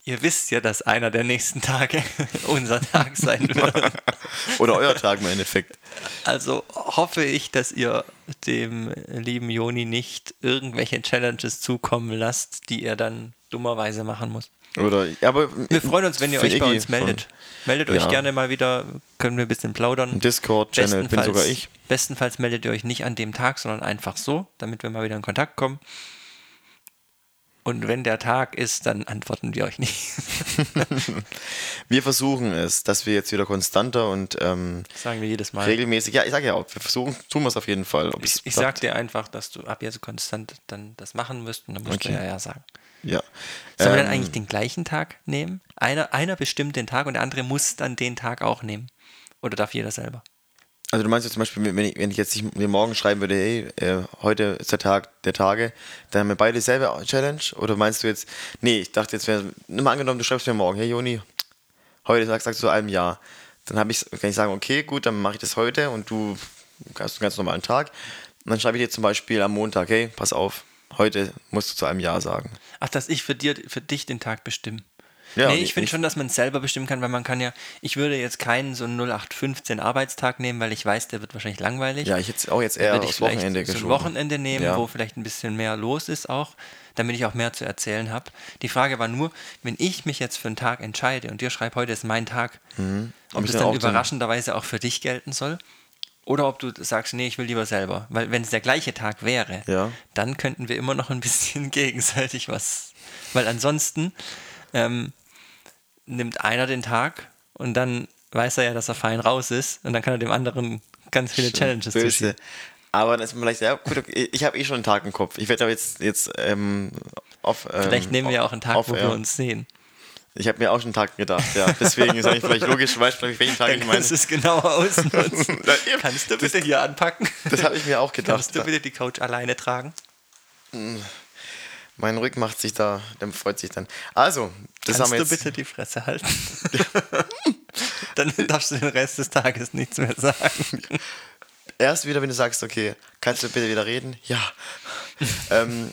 ihr wisst ja, dass einer der nächsten Tage unser Tag sein wird. Oder euer Tag im Endeffekt. Also hoffe ich, dass ihr dem lieben Joni nicht irgendwelche Challenges zukommen lasst, die er dann dummerweise machen muss. Oder, aber Wir freuen uns, wenn ihr euch bei uns meldet. Meldet euch Ja. gerne mal wieder, können wir ein bisschen plaudern. Discord-Channel bin sogar ich. bestenfalls meldet ihr euch nicht an dem Tag, sondern einfach so, damit wir mal wieder in Kontakt kommen. Und wenn der Tag ist, dann antworten wir euch nicht. Wir versuchen es, dass wir jetzt wieder konstanter und ähm, sagen wir jedes Mal. regelmäßig, ja, ich sage ja auch, wir versuchen, tun wir es auf jeden Fall. Ich, ich klappt. sag dir einfach, dass du ab jetzt konstant dann das machen wirst und dann musst Okay. du ja ja sagen. Ja. Sollen wir Ähm, dann eigentlich den gleichen Tag nehmen? Einer, einer bestimmt den Tag und der andere muss dann den Tag auch nehmen. Oder darf jeder selber? Also du meinst jetzt zum Beispiel, wenn ich, wenn ich jetzt mir morgen schreiben würde, hey, äh, heute ist der Tag der Tage, dann haben wir beide dieselbe Challenge? Oder meinst du jetzt, nee, ich dachte jetzt, wär, nimm mal angenommen, du schreibst mir morgen, hey Joni, heute sagst, sagst du zu einem Jahr. Dann habe ich, kann ich sagen, okay, gut, dann mache ich das heute und du hast einen ganz normalen Tag. Und dann schreibe ich dir zum Beispiel am Montag, hey, pass auf, heute musst du zu einem Jahr sagen. Ach, dass ich für, dir, für dich den Tag bestimme. Ja, nee, ich finde schon, dass man es selber bestimmen kann, weil man kann ja, ich würde jetzt keinen so einen 0815 Arbeitstag nehmen, weil ich weiß, der wird wahrscheinlich langweilig. Ja, ich hätte auch jetzt eher würde ich Wochenende so ein. Wochenende nehmen, Ja. wo vielleicht ein bisschen mehr los ist auch, damit ich auch mehr zu erzählen habe. Die Frage war nur, wenn ich mich jetzt für einen Tag entscheide und dir schreib, heute ist mein Tag, ob Mhm. ich das dann überraschenderweise auch für dich gelten soll oder ob du sagst, nee, ich will lieber selber. Weil wenn es der gleiche Tag wäre, Ja. dann könnten wir immer noch ein bisschen gegenseitig was. Weil ansonsten ähm, nimmt einer den Tag und dann weiß er ja, dass er fein raus ist und dann kann er dem anderen ganz viele Challenges zuschieben. Böse. Aber das ist vielleicht, ja, gut, okay, ich habe eh schon einen Tag im Kopf. Ich werde aber jetzt, jetzt ähm, auf. Ähm, Vielleicht nehmen wir ja auch einen Tag, auf, wo wir ja. uns sehen. Ich habe mir auch schon einen Tag gedacht, ja. Deswegen ist eigentlich vielleicht logisch, du weißt vielleicht, welchen Tag Dann ich meine. kannst du es genauer ausnutzen. Kannst du bitte hier anpacken? Das habe ich mir auch gedacht. Kannst du bitte die Couch alleine tragen? Mein Rücken macht sich da, der freut sich dann. Also, das Kannst haben wir du jetzt. bitte die Fresse halten? Dann darfst du den Rest des Tages nichts mehr sagen. Erst wieder, wenn du sagst, okay, kannst du bitte wieder reden? Ja. ähm,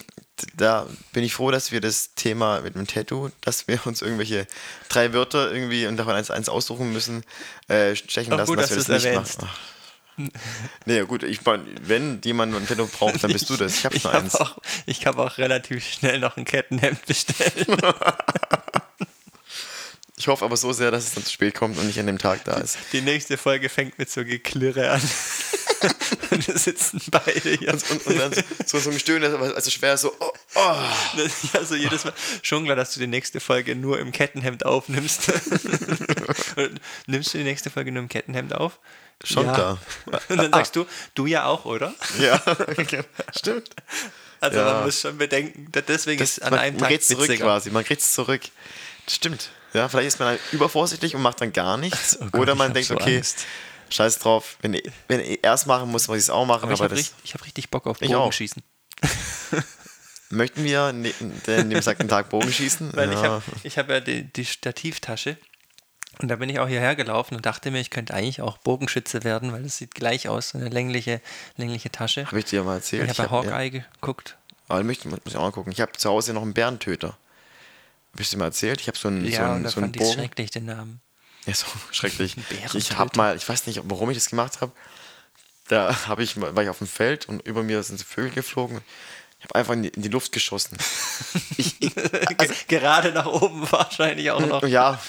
da bin ich froh, dass wir das Thema mit dem Tattoo, dass wir uns irgendwelche drei Wörter irgendwie und davon eins, eins aussuchen müssen, äh, stechen Auch lassen, gut, dass wir dass das du's nicht erwähnst. machen. Ach. Nee, gut, ich mein, wenn jemand ein Tattoo braucht, dann bist du das. Ich habe Ich schon habe eins. auch, ich hab auch relativ schnell noch ein Kettenhemd bestellt. Ich hoffe aber so sehr, dass es dann zu spät kommt und nicht an dem Tag da ist. Die nächste Folge fängt mit so Geklirre an. und wir sitzen beide hier. Und, und, und dann so, so ein Stöhnen, also schwer so, oh, oh. Ja, so jedes Mal. Schon klar, dass du die nächste Folge nur im Kettenhemd aufnimmst. Nimmst du die nächste Folge nur im Kettenhemd auf? Schon ja. klar. Und dann sagst du, du ja auch, oder? Ja, stimmt. Also Ja. man muss schon bedenken, da- deswegen Das, ist an man, einem man Tag geht zurück quasi, man kriegt es zurück. Das stimmt. Ja, vielleicht ist man übervorsichtig und macht dann gar nichts. Oh Gott, Oder ich man denkt, so okay, Angst. scheiß drauf, wenn, wenn er es machen muss, muss ich es auch machen. Aber ich Aber, habe das richtig, ich hab richtig Bock auf Ich. Bogenschießen. möchten wir ne, den besagten Tag Bogen schießen. Weil ich ja. habe ich hab ja die, die Stativtasche und da bin ich auch hierher gelaufen und dachte mir, ich könnte eigentlich auch Bogenschütze werden, weil es sieht gleich aus, so eine längliche, längliche Tasche. Hab ich dir mal Ich erzählt. habe bei Hawkeye geguckt. Ja, aber möchte, muss ich auch mal gucken. Ich habe zu Hause noch einen Bärentöter. Hab ich dir mal erzählt? Ich habe so einen, so Ja, und einen, da so einen fand ich Bogen. schrecklich, den Namen. Ja, so schrecklich. Ich habe mal, ich weiß nicht, warum ich das gemacht habe. Da habe ich, war ich auf dem Feld und über mir sind so Vögel geflogen. Ich habe einfach in die, in die Luft geschossen. ich, ich, also, Gerade nach oben wahrscheinlich auch noch. ja,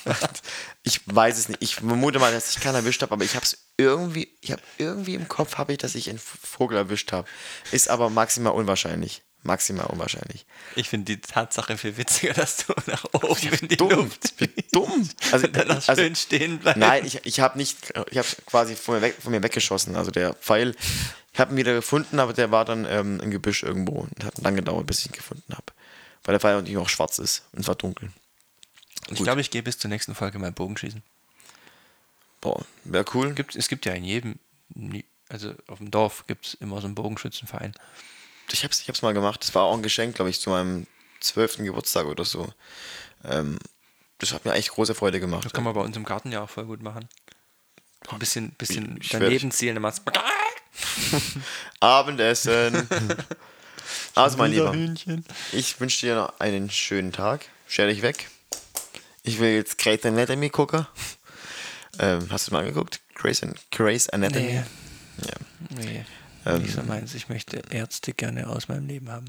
ich weiß es nicht. Ich vermute mal, dass ich keinen erwischt habe, aber ich habe es irgendwie, ich habe irgendwie im Kopf habe ich, dass ich einen Vogel erwischt habe. Ist aber maximal unwahrscheinlich. Maximal unwahrscheinlich. Ich finde die Tatsache viel witziger, dass du nach oben in die dumm. Luft Wie dumm. Also, und dann noch also, schön stehen bleibst. Nein, ich, ich habe nicht, ich habe quasi von mir, weg, von mir weggeschossen. Also der Pfeil, ich habe ihn wieder gefunden, aber der war dann ähm, im Gebüsch irgendwo und hat lang gedauert, bis ich ihn gefunden habe. Weil der Pfeil natürlich auch schwarz ist und es war dunkel. ich glaube, ich gehe bis zur nächsten Folge mal Bogenschießen. Boah, wäre cool. Gibt, es gibt ja in jedem, also auf dem Dorf gibt es immer so einen Bogenschützenverein. Ich habe es ich hab's mal gemacht. Das war auch ein Geschenk, glaube ich, zu meinem zwölften Geburtstag oder so. Ähm, das hat mir echt große Freude gemacht. Das kann man bei uns im Garten ja auch voll gut machen. Ein bisschen, bisschen ich daneben zielen, dann machst du Abendessen. also, mein Lieber, Hühnchen. ich wünsche dir noch einen schönen Tag. Stell dich weg. Ich will jetzt Grey's Anatomy gucken. Ähm, hast du mal angeguckt? Grey's, Grey's Anatomy? Nee. Ja. Nee, Ähm, nicht so meins. Ich möchte Ärzte gerne aus meinem Leben haben.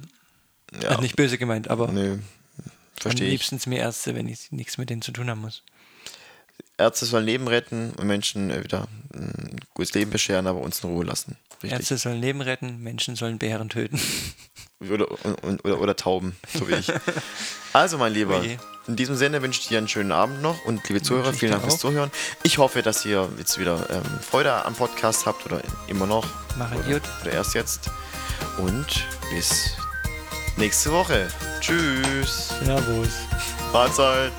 ja. Also nicht böse gemeint, aber Nö, am liebsten mir Ärzte, wenn ich nichts mit denen zu tun haben muss. Ärzte sollen Leben retten und Menschen äh, wieder ein gutes Leben bescheren, aber uns in Ruhe lassen. Richtig. Ärzte sollen Leben retten, Menschen sollen Bären töten. Oder, und, oder, oder Tauben, so wie ich. Also, mein Lieber, je. in diesem Sinne wünsche ich dir einen schönen Abend noch und liebe Zuhörer, vielen Dank fürs. Zuhören. Ich hoffe, dass ihr jetzt wieder ähm, Freude am Podcast habt oder immer noch. Mach oder, Idiot. oder erst jetzt. Und bis nächste Woche. Tschüss. Servus. Mahlzeit.